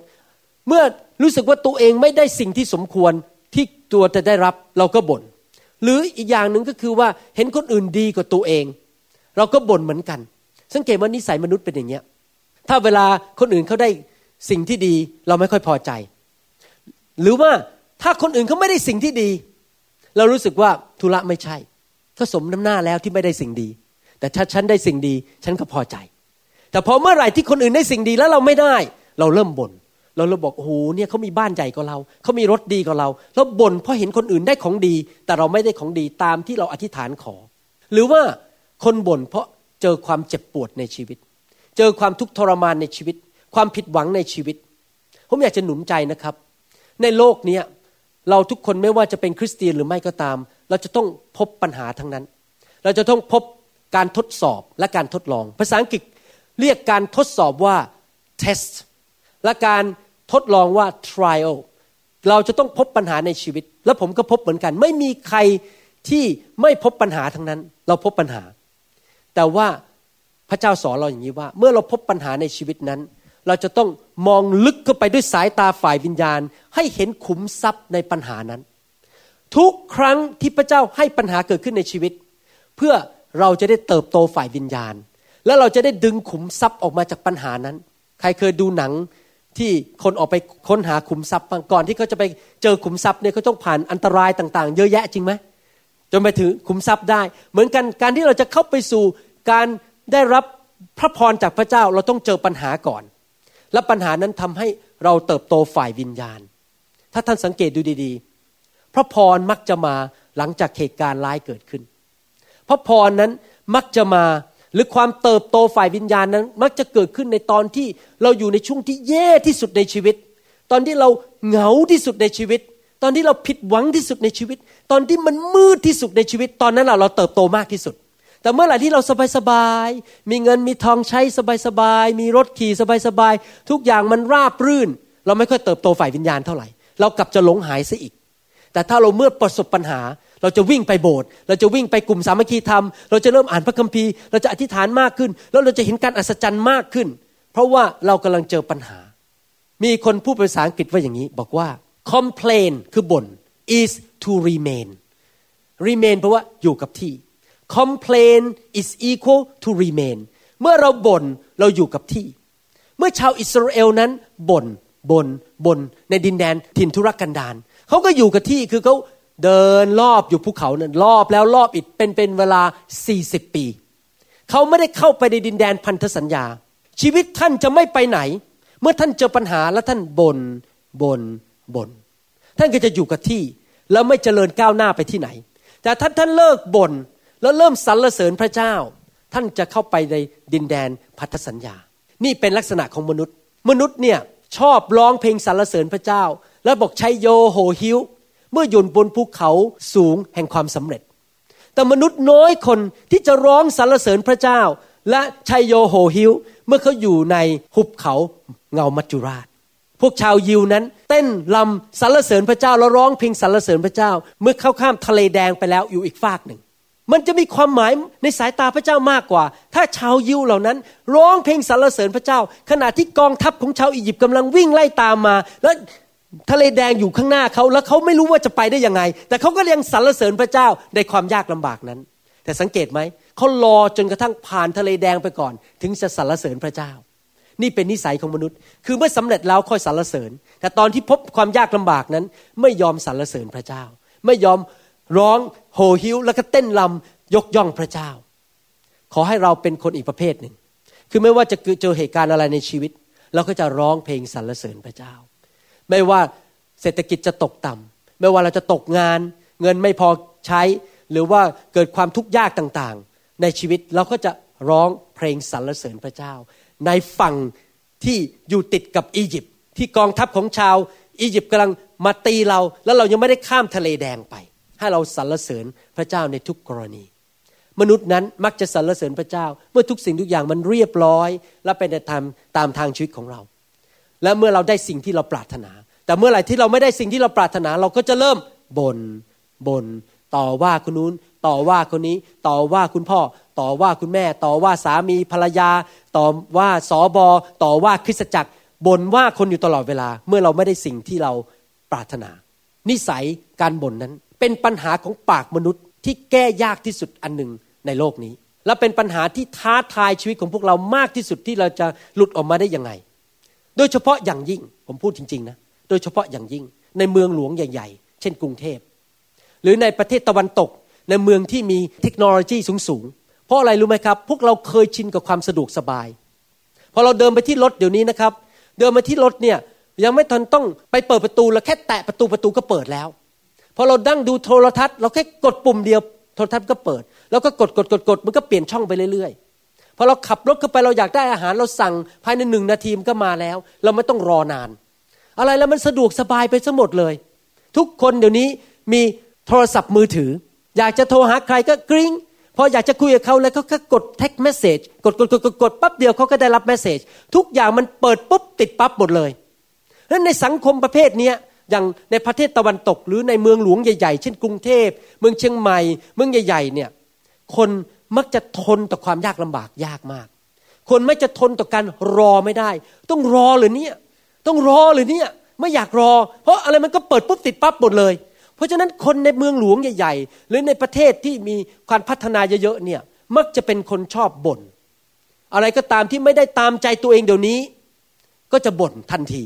เมื่อรู้สึกว่าตัวเองไม่ได้สิ่งที่สมควรที่ตัวจะได้รับเราก็บน่นหรืออีกอย่างหนึ่งก็คือว่าเห็นคนอื่นดีกว่าตัวเอง เราก็บ่นเหมือนกัน สังเกตว่านิสัยมนุษย์เป็นอย่างเงี้ย ถ้าเวลาคนอื่นเขาได้สิ่งที่ดีเราไม่ค่อยพอใจ หรือว่าถ้าคนอื่นเขาไม่ได้สิ่งที่ดี เรารู้สึกว่าธุระไม่ใช่ก็สมน้ำหน้าแล้วที่ไม่ได้สิ่งดี แต่ถ้าฉันได้สิ่งดี ฉันก็พอใจ แต่พอเมื่อไหร่ที่คนอื่นได้สิ่งดีแล้วเราไม่ได้ เราเริ่มบน่นเราเราบอกโอ้โหเนี่ยเขามีบ้านใหญ่กว่าเราเขามีรถดีกว่าเราเราบ่นเพราะเห็นคนอื่นได้ของดี แต่เราไม่ได้ของดีตามที่เราอธิษฐานขอ หรือว่าคนบ่นเพราะเจอความเจ็บปวดในชีวิต เจอความทุกข์ทรมานในชีวิต ความผิดหวังในชีวิต ผมอยากจะหนุนใจนะครับ ในโลกนี้เราทุกคนไม่ว่าจะเป็นคริสเตียนหรือไม่ก็ตาม เราจะต้องพบปัญหาทั้งนั้น เราจะต้องพบการทดสอบและการทดลอง ภาษาอังกฤษเรียกการทดสอบว่า test และการทดลองว่า trial เราจะต้องพบปัญหาในชีวิต แล้วผมก็พบเหมือนกัน ไม่มีใครที่ไม่พบปัญหาทั้งนั้น เราพบปัญหา แต่ว่า พระเจ้าสอนเราอย่างนี้ว่า เมื่อเราพบปัญหาในชีวิตนั้น เราจะต้องมองลึกเข้าไปด้วยสายตาฝ่ายวิญญาณ ให้เห็นขุมทรัพย์ในปัญหานั้น ทุกครั้งที่พระเจ้าให้ปัญหาเกิดขึ้นในชีวิต เพื่อเราจะได้เติบโตฝ่ายวิญญาณ แล้วเราจะได้ดึงขุมทรัพย์ออกมาจากปัญหานั้น ใครเคยดูหนังที่คนออกไปค้นหาขุมทรัพย์ก่อนที่เขาจะไปเจอขุมทรัพย์เนี่ยเขาต้องผ่านอันตรายต่างๆ เยอะแยะจริงไหมจนไปถึงขุมทรัพย์ได้ เหมือนกันการที่เราจะเข้าไปสู่การ ได้รับพระพรจากพระเจ้าเราต้องเจอปัญหาก่อน และปัญหานั้นทำให้เราเติบโตฝ่ายวิญญาณ ถ้าท่านสังเกตดูดีๆ พระพรมักจะมาหลังจากเหตุการณ์ร้ายเกิดขึ้น พระพรนั้นมักจะมาหรือความเติบโตฝ่ายวิญญาณนั้น มักจะเกิดขึ้นในตอนที่เราอยู่ในช่วงที่แย่ที่สุดในชีวิต ตอนที่เราเหงาที่สุดในชีวิต ตอนที่เราผิดหวังที่สุดในชีวิต ตอนที่มันมืดที่สุดในชีวิต ตอนนั้นเราเราเติบโตมากที่สุด แต่เมื่อไหร่ที่เราสบายๆ มีเงินมีทองใช้สบายๆ มีรถขี่สบายๆ ทุกอย่างมันราบรื่น เราไม่ค่อยเติบโตฝ่ายวิญญาณเท่าไหร่ เรากลับจะหลงหายซะอีก แต่ถ้าเราเมื่อประสบปัญหา เราจะวิ่งไปโบสถ์ เราจะวิ่งไปกลุ่มสามัคคีธรรม เราจะเริ่มอ่านพระคัมภีร์ เราจะอธิษฐานมากขึ้น แล้วเราจะเห็นการอัศจรรย์มากขึ้น เพราะว่าเรากำลังเจอปัญหา มีคนพูดภาษาอังกฤษว่าอย่างนี้ บอกว่า complain คือบ่น is to remain remain แปลว่าอยู่กับที่ complain is equal to remain เมื่อเราบ่นเราอยู่กับที่ เมื่อชาวอิสราเอลนั้นบ่นบ่นบ่นในดินแดนถิ่นทุรกันดารเขาก็อยู่กับที่คือเขาเดินรอบอยู่ภูเขานั้นรอบแล้วรอบอีกเป็นเป็นเวลา 40 ปี เขาไม่ได้เข้าไปในดินแดนพันธสัญญา ชีวิตท่านจะไม่ไปไหน เมื่อท่านเจอปัญหาแล้วท่านบน่นบน่นบ่นท่านก็จะอยู่กับที่ แล้วไม่เจริญก้าวหน้าไปที่ไหน แต่ถ้าท่านเลิกบน่น แล้วเริ่มสรรเสริญพระเจ้า ท่านจะเข้าไปในดินแดนพันธสัญญา นี่เป็นลักษณะของมนุษย์ มนุษย์เนี่ยชอบร้องเพลงสรรเสริญพระเจ้า แล้วบอกใช้โยโหหิวเมื่ออยู่บนภูเขาสูงแห่งความสำเร็จ แต่มนุษย์น้อยคนที่จะร้องสรรเสริญพระเจ้า และชัยโยโหหิวเมื่อเขาอยู่ในหุบเขาเงามัจจุราช พวกชาวยิวนั้น เต้นลำสรรเสริญพระเจ้าแล้วร้องเพลงสรรเสริญพระเจ้า เมื่อเข้าข้ามทะเลแดงไปแล้วอยู่อีกฝากหนึ่ง มันจะมีความหมายในสายตาพระเจ้ามากกว่า ถ้าชาวยิวเหล่านั้น ร้องเพลงสรรเสริญพระเจ้า ขณะที่กองทัพของชาวอียิปต์กำลังวิ่งไล่ตามมา แล้วทะเลแดงอยู่ข้างหน้าเขาแล้วเขาไม่รู้ว่าจะไปได้ยังไง แต่เขาก็ยังสรรเสริญพระเจ้าในความยากลำบากนั้น แต่สังเกตไหมเขารอจนกระทั่งผ่านทะเลแดงไปก่อน ถึงจะสรรเสริญพระเจ้า นี่เป็นนิสัยของมนุษย์ คือเมื่อสำเร็จแล้วค่อยสรรเสริญ แต่ตอนที่พบความยากลำบากนั้น ไม่ยอมสรรเสริญพระเจ้า ไม่ยอมร้อง โหหิวแล้วก็เต้นลำยกย่องพระเจ้า ขอให้เราเป็นคนอีกประเภทหนึ่ง คือไม่ว่าจะเจอเหตุการณ์อะไรในชีวิต เราก็จะร้องเพลงสรรเสริญพระเจ้า ไม่ว่าเศรษฐกิจจะตกต่ำไม่ว่าเราจะตกงาน เงินไม่พอใช้ หรือว่าเกิดความทุกข์ยากต่างๆ ในชีวิตเราก็จะร้องเพลงสรรเสริญพระเจ้า ในฝั่งที่อยู่ติดกับอียิปต์ที่กองทัพของชาวอียิปต์กำลังมาตีเรา แล้วเรายังไม่ได้ข้ามทะเลแดงไป ให้เราสรรเสริญพระเจ้าในทุกกรณี มนุษย์นั้นมักจะสรรเสริญพระเจ้า เมื่อทุกสิ่งทุกอย่างมันเรียบร้อย และเป็นตามตามทางชีวิตของเรา และเมื่อเราได้สิ่งที่เราปรารถนา แต่เมื่อไหร่ที่เราไม่ได้สิ่งที่เราปรารถนา เราก็จะเริ่มบน่นบน่นต่อว่าคนนู้นต่อว่าคนนี้ต่อว่าคุณพ่อ ต่อว่าคุณแม่ ต่อว่าสามีภรรยา ต่อว่าสอบอต่อว่าคริสตจักรบ่นว่าคนอยู่ตลอดเวลา เมื่อเราไม่ได้สิ่งที่เราปรารถนา นิสัยการบ่นนั้น เป็นปัญหาของปากมนุษย์ที่แก้ยากที่สุดอันหนึ่งในโลกนี้ และเป็นปัญหาที่ท้าทายชีวิตของพวกเรามากที่สุดที่เราจะหลุดออกมาได้ยังไง โดยเฉพาะอย่างยิ่งผมพูดจริงๆนะโดยเฉพาะอย่างยิ่งในเมืองหลวงใหญ่ ๆ เช่นกรุงเทพ หรือในประเทศตะวันตก ในเมืองที่มีเทคโนโลยีสูงๆเพราะอะไรรู้ไหมครับ พวกเราเคยชินกับความสะดวกสบายพอเราเดินไปที่รถเดี๋ยวนี้นะครับ เดินมาที่รถเนี่ยยังไม่ทันต้องไปเปิดประตูเราแค่แตะประตูประตูก็เปิดแล้ว พอเราดั้งดูโทรทัศน์เราแค่กดปุ่มเดียวโทรทัศน์ก็เปิด แล้วก็กดกดกดกดมันก็เปลี่ยนช่องไปเรื่อยๆพอเราขับรถเข้าไปเราอยากได้อาหารเราสั่งภายในหนึ่งนาทีมันก็มาแล้ว เราไม่ต้องรอนาน อะไรแล้วมันสะดวกสบายไปซะหมดเลย ทุกคนเดี๋ยวนี้มีโทรศัพท์มือถือ อยากจะโทรหาใครก็กริ้งพออยากจะคุยกับเขาแล้วเขาก็กดแท็กเมสเซจกดกดกดกดกดปั๊บเดียวเขาก็ได้รับเมสเซจทุกอย่างมันเปิดปุ๊บติดปั๊บหมดเลยแล้วในสังคมประเภทนี้ อย่างในประเทศตะวันตก หรือในเมืองหลวงใหญ่ๆ เช่นกรุงเทพ เมืองเชียงใหม่ เมืองใหญ่ๆเนี่ยคนมักจะทนต่อความยากลำบากยากมาก คนไม่จะทนต่อการรอไม่ได้ ต้องรอหรือเนี่ยต้องรอหรือเนี่ยไม่อยากรอ เพราะอะไรมันก็เปิดปุ๊บติดปั๊บหมดเลย เพราะฉะนั้นคนในเมืองหลวงใหญ่ ๆ หรือในประเทศที่มีการพัฒนาเยอะๆเนี่ยมักจะเป็นคนชอบบ่นอะไรก็ตามที่ไม่ได้ตามใจตัวเองเดี๋ยวนี้ ก็จะบ่นทันที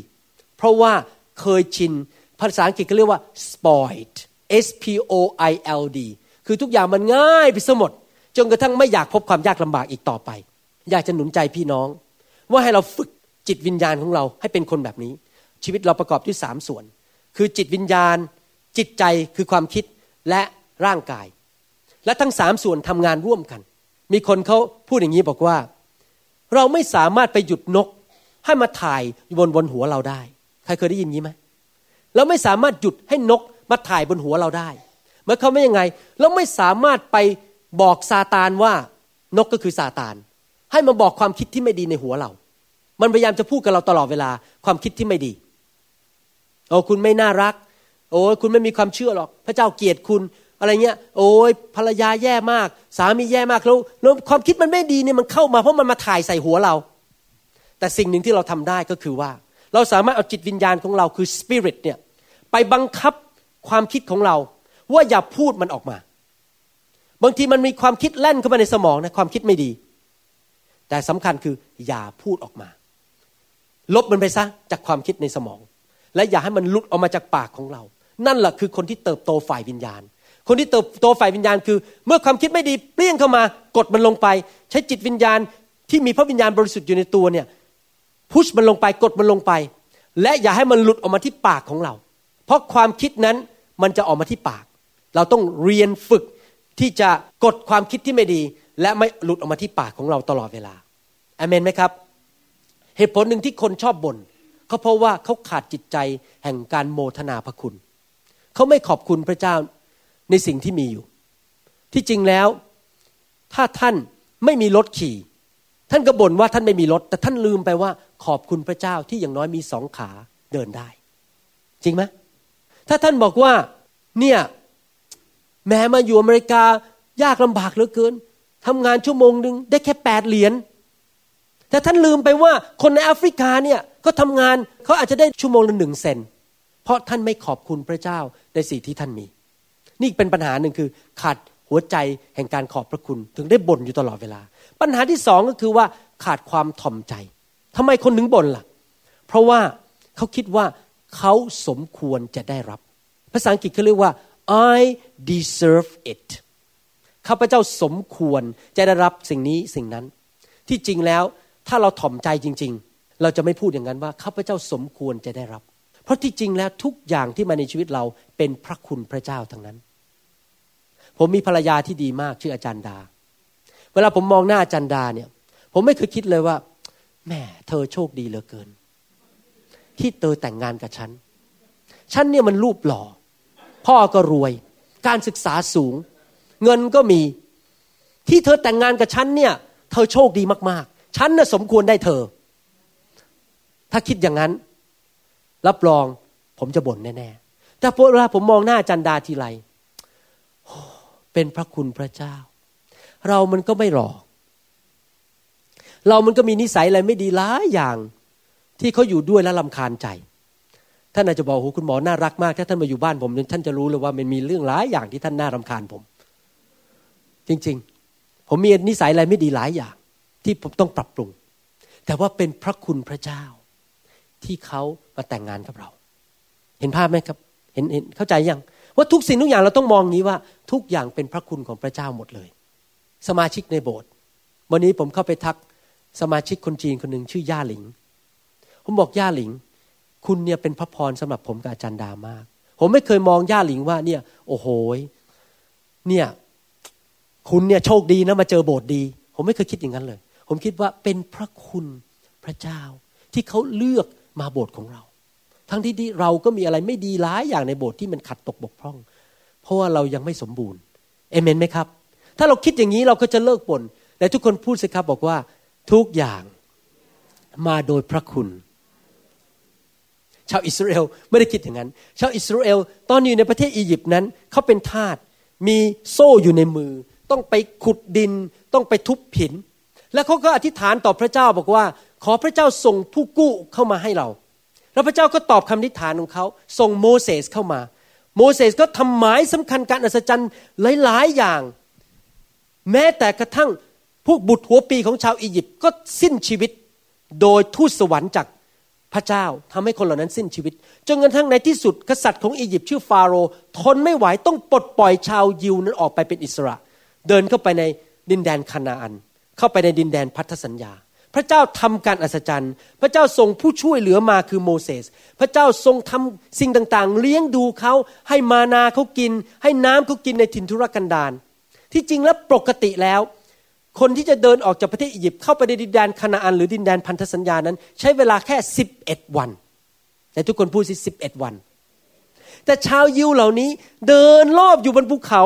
เพราะว่า เคยชิน ภาษาอังกฤษก็เรียกว่า spoiled S P O I L D คือทุกอย่างมันง่ายไปซะหมด จนกระทั่งไม่อยากพบความยากลำบากอีกต่อไป อยากจะหนุนใจพี่น้อง ว่าให้เราฝึกจิตวิญญาณของเราให้เป็นคนแบบนี้ ชีวิตเราประกอบด้วยสามส่วน คือจิตวิญญาณ จิตใจคือความคิดและร่างกาย และทั้งสามส่วนทำงานร่วมกัน มีคนเขาพูดอย่างนี้บอกว่า เราไม่สามารถไปหยุดนกให้มาถ่ายบนบนหัวเราได้ ใครเคยได้ยินงี้ไหมเราไม่สามารถหยุดให้นกมาถ่ายบนหัวเราได้เมื่อเขาไม่ยังไง เราไม่สามารถไปบอกซาตานว่านกก็คือซาตาน ให้มาบอกความคิดที่ไม่ดีในหัวเรา มันพยายามจะพูดกับเราตลอดเวลาความคิดที่ไม่ดี โอ้คุณไม่น่ารัก โอ้คุณไม่มีความเชื่อหรอก พระเจ้าเกลียดคุณ อะไรเงี้ย โอ้ยภรรยาแย่มาก สามีแย่มากแล้วแล้วความคิดมันไม่ดีเนี่ยมันเข้ามาเพราะมันมาถ่ายใส่หัวเรา แต่สิ่งหนึ่งที่เราทำได้ก็คือว่า เราสามารถเอาจิตวิญญาณของเราคือสปิริตเนี่ยไปบังคับความคิดของเรา ว่าอย่าพูดมันออกมา บางทีมันมีความคิดแล่นเข้ามาในสมองนะความคิดไม่ดี แต่สำคัญคืออย่าพูดออกมา ลบมันไปซะจากความคิดในสมอง และอย่าให้มันลุดออกมาจากปากของเรา นั่นแหละคือคนที่เติบโตฝ่ายวิญญาณ คนที่เติบโตฝ่ายวิญญาณคือ เมื่อความคิดไม่ดีเปลี่ยงเข้ามากดมันลงไป ใช้จิตวิญญาณที่มีพระวิญญาณบริสุทธิ์อยู่ในตัวเนี่ย พุชมันลงไปกดมันลงไป และอย่าให้มันหลุดออกมาที่ปากของเรา เพราะความคิดนั้นมันจะออกมาที่ปาก เราต้องเรียนฝึกที่จะกดความคิดที่ไม่ดี และไม่หลุดออกมาที่ปากของเราตลอดเวลาอเมนไหมครับ เหตุผลหนึ่งที่คนชอบบ่นเขาเพราะว่าเขาขาดจิตใจแห่งการโมทนาพระคุณ เขาไม่ขอบคุณพระเจ้าในสิ่งที่มีอยู่ ที่จริงแล้ว ถ้าท่านไม่มีรถขี่ ท่านก็บ่นว่าท่านไม่มีรถ แต่ท่านลืมไปว่าขอบคุณพระเจ้าที่อย่างน้อยมีสองขาเดินได้ จริงไหมถ้าท่านบอกว่าเนี่ยแม้มาอยู่อเมริกายากลำบากเหลือเกินทำงานชั่วโมงหนึ่งได้แค่แปดเหรียญแต่ท่านลืมไปว่าคนในแอฟริกาเนี่ยก็ทำงานเขาอาจจะได้ชั่วโมงละหนึ่งเซนเพราะท่านไม่ขอบคุณพระเจ้าในสิ่งที่ท่านมี นี่เป็นปัญหาหนึ่งคือขาดหัวใจแห่งการขอบพระคุณ ถึงได้บ่นอยู่ตลอดเวลา ปัญหาที่สองก็คือว่าขาดความถ่อมใจทำไมคนถึงบ่นล่ะ เพราะว่าเขาคิดว่าเขาสมควรจะได้รับ ภาษาอังกฤษเขาเรียกว่า I deserve it ข้าพเจ้าสมควรจะได้รับสิ่งนี้สิ่งนั้น ที่จริงแล้วถ้าเราถ่อมใจจริง ๆ เราจะไม่พูดอย่างนั้นว่าข้าพเจ้าสมควรจะได้รับ เพราะที่จริงแล้วทุกอย่างที่มาในชีวิตเราเป็นพระคุณพระเจ้าทั้งนั้น ผมมีภรรยาที่ดีมากชื่ออาจารย์ดา เวลาผมมองหน้าอาจารย์ดาเนี่ย ผมไม่เคยคิดเลยว่าแม่เธอโชคดีเหลือเกิน ที่เธอแต่งงานกับฉัน ฉันเนี่ยมันรูปหล่อ พ่อก็รวย การศึกษาสูง เงินก็มี ที่เธอแต่งงานกับฉันเนี่ย เธอโชคดีมากๆ ฉันน่ะสมควรได้เธอ ถ้าคิดอย่างนั้น รับรองผมจะบ่นแน่ๆแต่เวลาผมมองหน้าจันดาทีไรเป็นพระคุณพระเจ้า เรามันก็ไม่หลอก เรามันก็มีนิสัยอะไรไม่ดีหลายอย่าง ที่เขาอยู่ด้วยแล้วลำคาญใจ ท่านอาจจะบอกโอ้คุณหมอน่ารักมาก ถ้าท่านมาอยู่บ้านผมท่านจะรู้เลยว่ามันมีเรื่องหลายอย่างที่ท่านน่ารำคาญผม จริง ๆ ผมมีนิสัยอะไรไม่ดีหลายอย่าง ที่ผมต้องปรับปรุง แต่ว่าเป็นพระคุณพระเจ้า ที่เขามาแต่งงานกับเรา เห็นภาพไหมครับ เห็นเห็นเข้าใจยังว่าทุกสิ่งทุกอย่างเราต้องมองนี้ว่าทุกอย่างเป็นพระคุณของพระเจ้าหมดเลย สมาชิกในโบสถ์วันนี้ผมเข้าไปทักสมาชิกคนจีนคนหนึ่งชื่อย่าหลิง ผมบอกย่าหลิง คุณเนี่ยเป็นพระพรสำหรับผมกับอาจารย์ดามาก ผมไม่เคยมองย่าหลิงว่าเนี่ย โอ้โหเนี่ยคุณเนี่ยโชคดีนะมาเจอโบสถ์ดี ผมไม่เคยคิดอย่างนั้นเลย ผมคิดว่าเป็นพระคุณพระเจ้า ที่เขาเลือกมาโบสถ์ของเรา ทั้งที่เราก็มีอะไรไม่ดีหลายอย่างในโบสถ์ที่มันขัดตกบกพร่อง เพราะว่าเรายังไม่สมบูรณ์เอเมนไหมครับ ถ้าเราคิดอย่างนี้เราก็จะเลิกบ่นแต่ทุกคนพูดสิครับบอกว่าทุกอย่างมาโดยพระคุณ ชาวอิสราเอลไม่ได้คิดอย่างนั้น ชาวอิสราเอลตอนอยู่ในประเทศอียิปต์นั้นเขาเป็นทาสมีโซ่อยู่ในมือ ต้องไปขุดดิน ต้องไปทุบผิน แล้วเขาก็อธิษฐานต่อพระเจ้าบอกว่า ขอพระเจ้าส่งผู้กู้เข้ามาให้เรา แล้วพระเจ้าก็ตอบคำอธิษฐานของเขาส่งโมเสสเข้ามา โมเสสก็ทำหมายสำคัญการอัศจรรย์หลายๆอย่าง แม้แต่กระทั่งพวกบุตรหัวปีของชาวอียิปต์ก็สิ้นชีวิต โดยทูตสวรรค์จากพระเจ้าทำให้คนเหล่านั้นสิ้นชีวิต จนกระทั่งในที่สุดกษัตริย์ของอียิปต์ชื่อฟาโรห์ทนไม่ไหวต้องปลดปล่อยชาวยิวนั้นออกไปเป็นอิสระ เดินเข้าไปในดินแดนคานาอัน เข้าไปในดินแดนพันธสัญญา พระเจ้าทำการอัศจรรย์ พระเจ้าส่งผู้ช่วยเหลือมาคือโมเสส พระเจ้าทรงทำสิ่งต่างๆ เลี้ยงดูเขาให้มานาเขากิน ให้น้ำเขากินในถิ่นทุรกันดาร ที่จริงแล้วปกติแล้ว คนที่จะเดินออกจากประเทศอียิปต์เข้าไปในดินแดนคานาอันหรือดินแดนพันธสัญญานั้น ใช้เวลาแค่สิบเอ็ดวันแต่ทุกคนพูดสิสิบเอ็ดวัน แต่ชาวยิวเหล่านี้เดินรอบอยู่บนภูเขา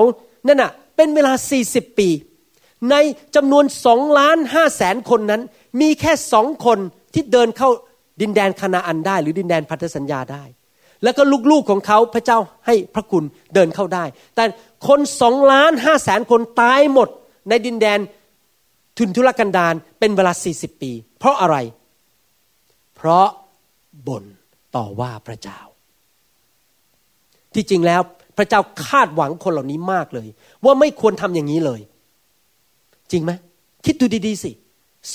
นั่นน่ะเป็นเวลาสี่สิบปี ในจำนวนสองล้านห้าแสนคนนั้น มีแค่สองคนที่เดินเข้าดินแดนคานาอันได้ หรือดินแดนพันธสัญญาได้ แล้วก็ลูกๆของเขาพระเจ้าให้พระคุณเดินเข้าได้ แต่ คนสองล้านห้าแสนคนตายหมดในดินแดนทุนทุรกันดารเป็นเวลา40ปี เพราะอะไร เพราะบ่นต่อว่าพระเจ้า ที่จริงแล้วพระเจ้าคาดหวังคนเหล่านี้มากเลย ว่าไม่ควรทำอย่างนี้เลย จริงไหมคิดดูดีๆสิ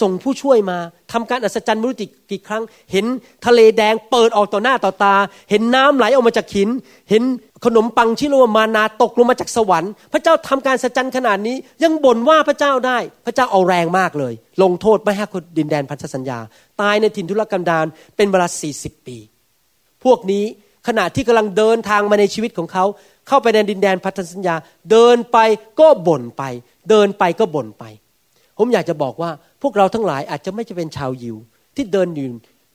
ส่งผู้ช่วยมาทำการอัศจรรย์มรุติกี่ครั้ง เห็นทะเลแดงเปิดออกต่อหน้าต่อตา เห็นน้ำไหลออกมาจากหิน เห็นขนมปังชิโรมานาตกลงมาจากสวรรค์ พระเจ้าทำการอัศจรรย์ขนาดนี้ ยังบ่นว่าพระเจ้าได้ พระเจ้าเอาแรงมากเลย ลงโทษไม่ให้คนดินแดนพันธสัญญา ตายในถิ่นทุรกันดารเป็นเวลา40ปี พวกนี้ขณะที่กำลังเดินทางมาในชีวิตของเขา เข้าไปในดินแดนพันธสัญญา เดินไปก็บ่นไป เดินไปก็บ่นไป ผมอยากจะบอกว่า พวกเราทั้งหลายอาจจะไม่จะเป็นชาวยิว ที่เดินอยู่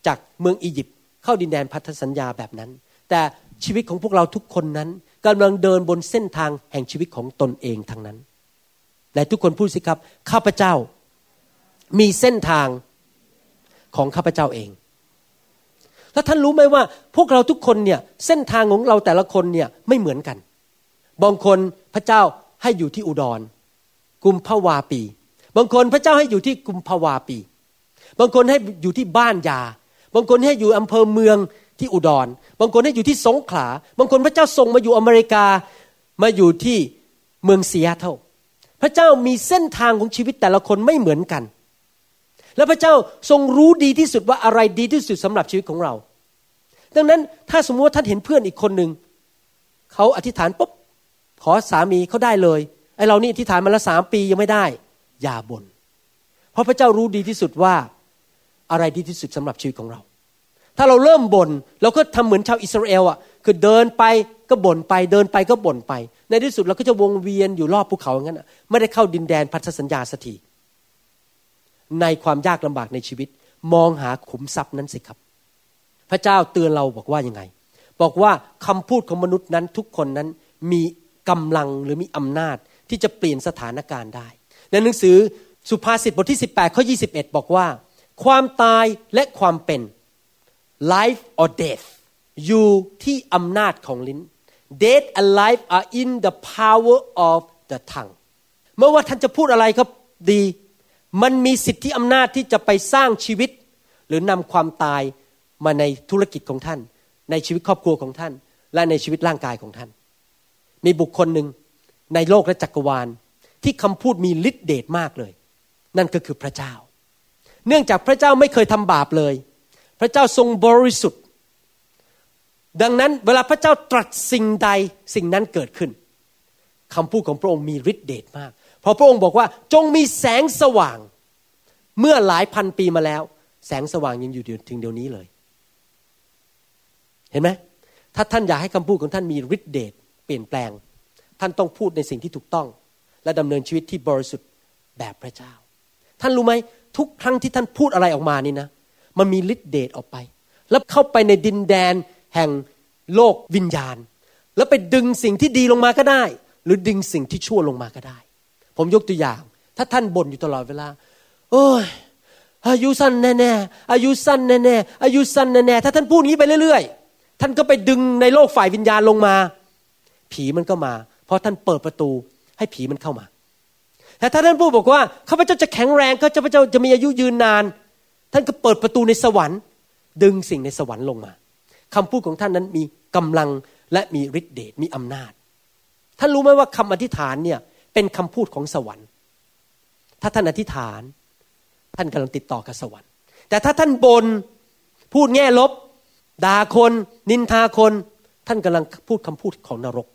จากเมืองอียิปต์เข้าดินแดนพันธสัญญาแบบนั้น แต่ชีวิตของพวกเราทุกคนนั้นกำลังเดินบนเส้นทางแห่งชีวิตของตนเองทั้งนั้นและทุกคนพูดสิครับ ข้าพเจ้ามีเส้นทางของข้าพเจ้าเอง แล้วท่านรู้ไหมว่า พวกเราทุกคนเนี่ยเส้นทางของเราแต่ละคนเนี่ยไม่เหมือนกัน บางคนพระเจ้าให้อยู่ที่อุดร กุมภาวาปี บางคนพระเจ้าให้อยู่ที่กุมภาวาปี บางคนให้อยู่ที่บ้านยา บางคนให้อยู่อำเภอเมืองที่อุดร บางคนให้อยู่ที่สงขลา บางคนพระเจ้าส่งมาอยู่อเมริกา มาอยู่ที่เมืองซีแอตเทิลพระเจ้ามีเส้นทางของชีวิตแต่ละคนไม่เหมือนกัน และพระเจ้าทรงรู้ดีที่สุดว่าอะไรดีที่สุดสำหรับชีวิตของเรา ดังนั้นถ้าสมมติว่าท่านเห็นเพื่อนอีกคนหนึ่งเขาอธิษฐานปุ๊บขอสามีเขาได้เลยไอเรานี่อธิษฐานมาแล้วสามปียังไม่ได้ อย่าบน่นเพราะพระเจ้ารู้ดีที่สุดว่าอะไรดีที่สุดสำหรับชีวิตของเรา ถ้าเราเริ่มบน่นเราก็ทำเหมือนชาวอิสราเอลอะคือเดินไปก็บ่นไป เดินไปก็บ่นไป ในที่สุดเราก็จะวงเวียนอยู่รอบภูเขาอย่างนั้นไม่ได้เข้าดินแดนพันธสัญญาสักทีในความยากลำบากในชีวิต มองหาขุมทรัพย์นั้นสิครับ พระเจ้าเตือนเราบอกว่ายังไง บอกว่าคำพูดของมนุษย์นั้นทุกคนนั้นมีกำลังหรือมีอำนาจที่จะเปลี่ยนสถานการณ์ได้ ในหนังสือสุภาษิตบทที่ 18ข้อ21 บอกว่า ความตายและความเป็น life or death อยู่ที่อำนาจของลิ้น death and life are in the power of the tongue เมื่อว่าท่านจะพูดอะไรก็ดี มันมีสิทธิอำนาจที่จะไปสร้างชีวิต หรือนำความตายมาในธุรกิจของท่าน ในชีวิตครอบครัวของท่าน และในชีวิตร่างกายของท่าน มีบุคคลหนึ่งในโลกและจักรวาล ที่คำพูดมีฤทธิเดชมากเลย นั่นก็คือพระเจ้า เนื่องจากพระเจ้าไม่เคยทำบาปเลย พระเจ้าทรงบริสุทธิ์ ดังนั้นเวลาพระเจ้าตรัสสิ่งใดสิ่งนั้นเกิดขึ้นคำพูดของพระองค์มีฤทธิเดชมาก เพราะพระองค์บอกว่าจงมีแสงสว่าง เมื่อหลายพันปีมาแล้ว แสงสว่างยังอยู่ถึงเดี๋ยวนี้เลย เห็นไหมถ้าท่านอยากให้คำพูดของท่านมีฤทธิเดชเปลี่ยนแปลง ท่านต้องพูดในสิ่งที่ถูกต้อง และดำเนินชีวิตที่บริสุทธิ์แบบพระเจ้า ท่านรู้ไหมทุกครั้งที่ท่านพูดอะไรออกมานี่นะ มันมีฤทธิเดชออกไป แล้วเข้าไปในดินแดนแห่งโลกวิญญาณ แล้วไปดึงสิ่งที่ดีลงมาก็ได้ หรือดึงสิ่งที่ชั่วลงมาก็ได้ ผมยกตัวอย่าง ถ้าท่านบ่นอยู่ตลอดเวลา โอ้ยอายุสั้นแน่ๆอายุสั้นแน่ๆอายุสั้นแน่ๆถ้าท่านพูดงี้ไปเรื่อยๆ ท่านก็ไปดึงในโลกฝ่ายวิญญาณลงมา ผีมันก็มา เพราะท่านเปิดประตู ให้ผีมันเข้ามา แต่ถ้าท่านพูดบอกว่าข้าพเจ้าจะแข็งแรงข้าพเจ้าจะมีอายุยืนนาน ท่านก็เปิดประตูในสวรรค์ ดึงสิ่งในสวรรค์ลงมาคำพูดของท่านนั้นมีกำลังและมีฤทธิเดชมีอำนาจ ท่านรู้ไหมว่าคำอธิษฐานเนี่ยเป็นคำพูดของสวรรค์ ถ้าท่านอธิษฐาน ท่านกำลังติดต่อกับสวรรค์ แต่ถ้าท่านบนพูดแง่ลบด่าคน นินทาคน ท่านกำลังพูดคำพูดของนรก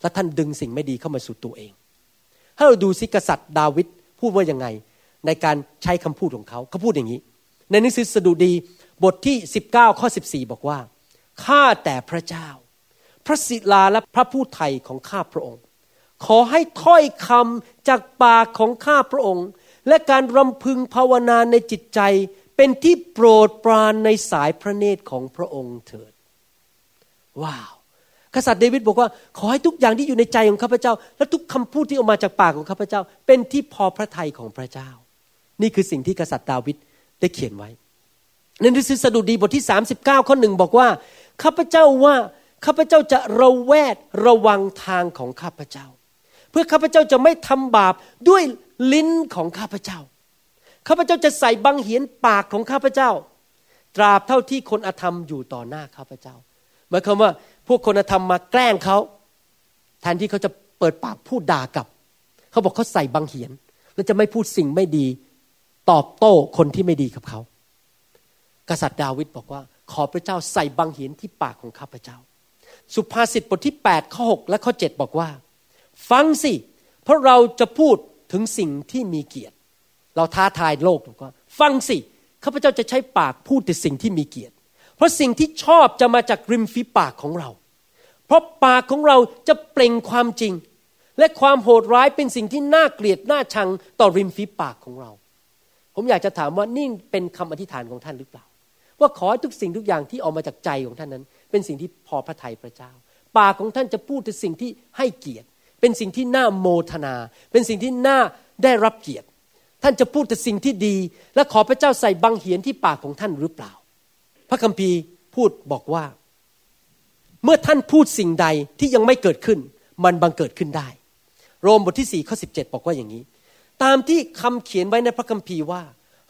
และท่านดึงสิ่งไม่ดีเข้ามาสู่ตัวเองถ้าเราดูสิกษัตริย์ดาวิดพูดว่ายังไง ในการใช้คำพูดของเขาเขาพูดอย่างนี้ ในหนังสือสดุดีบทที่ 19ข้อ14 บอกว่าข้าแต่พระเจ้า พระศิลาและพระผู้ไทยของข้าพระองค์ ขอให้ถ้อยคำจากปากของข้าพระองค์ และการรำพึงภาวนาในจิตใจเป็นที่โปรดปรานในสายพระเนตรของพระองค์เถิด ว้าว กษัตริย์เดวิดบอกว่าขอให้ทุกอย่างที่อยู่ในใจของข้าพเจ้า และทุกคำพูดที่ออกมาจากปากของข้าพเจ้า เป็นที่พอพระทัยของพระเจ้า นี่คือสิ่งที่กษัตริย์ดาวิดได้เขียนไว้ในหนังสือสดุดีบทที่ 39 ข้อหนึ่งบอกว่าข้าพเจ้าว่าข้าพเจ้าจะระแวดระวังทางของข้าพเจ้า เพื่อข้าพเจ้าจะไม่ทำบาปด้วยลิ้นของข้าพเจ้าข้าพเจ้าจะใส่บังเหียนปากของข้าพเจ้า ตราบเท่าที่คนอธรรมอยู่ต่อหน้าข้าพเจ้าหมายความว่า พวกคนธรรมมาแกล้งเขาแทนที่เขาจะเปิดปากพูดด่ากลับ เขาบอกเขาใส่บังเหียน แล้วจะไม่พูดสิ่งไม่ดี ตอบโต้คนที่ไม่ดีกับเขา กษัตริย์ดาวิดบอกว่า ขอพระเจ้าใส่บังเหียนที่ปากของข้าพเจ้า สุภาษิตบทที่ 8 ข้อ 6 และข้อ 7 บอกว่า ฟังสิ เพราะเราจะพูดถึงสิ่งที่มีเกียรติ เราท้าทายโลกบอกว่า ฟังสิข้าพเจ้าจะใช้ปากพูดแต่สิ่งที่มีเกียรติ เพราะสิ่งที่ชอบจะมาจากริมฝีปากของเรา เพราะปากของเราจะเปล่งความจริง และความโหดร้ายเป็นสิ่งที่น่าเกลียดน่าชังต่อริมฝีปากของเรา ผมอยากจะถามว่านี่เป็นคำอธิษฐานของท่านหรือเปล่า ว่าขอให้ทุกสิ่งทุกอย่างที่ออกมาจากใจของท่านนั้น เป็นสิ่งที่พอพระทัยพระเจ้า ปากของท่านจะพูดถึงสิ่งที่ให้เกียรติ เป็นสิ่งที่น่าโมทนา เป็นสิ่งที่น่าได้รับเกียรติ ท่านจะพูดแต่สิ่งที่ดี และขอพระเจ้าใส่บังเหียนที่ปากของท่านหรือเปล่า พระคัมภีร์พูดบอกว่า เมื่อท่านพูดสิ่งใดที่ยังไม่เกิดขึ้น มันบังเกิดขึ้นได้ โรมบทที่4ข้อ17 บอกว่าอย่างนี้ ตามที่คำเขียนไว้ในพระคัมภีร์ว่า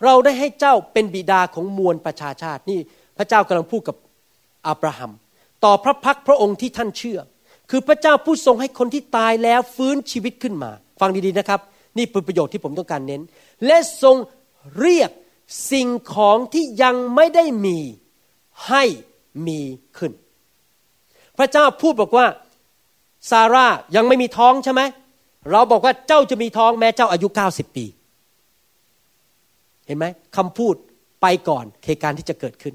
เราได้ให้เจ้าเป็นบิดาของมวลประชาชาตินี่พระเจ้ากำลังพูดกับอับราฮัม ต่อพระพักพระองค์ที่ท่านเชื่อ คือพระเจ้าผู้ทรงให้คนที่ตายแล้วฟื้นชีวิตขึ้นมา ฟังดีๆนะครับ นี่เป็นประโยชน์ที่ผมต้องการเน้น และทรงเรียกสิ่งของที่ยังไม่ได้มีให้มีขึ้น พระเจ้าพูดบอกว่าซาร่ายังไม่มีท้องใช่ไหมเราบอกว่าเจ้าจะมีท้องแม้เจ้าอายุเก้าสิบปี เห็นไหมคำพูดไปก่อนเหตุการณ์ที่จะเกิดขึ้น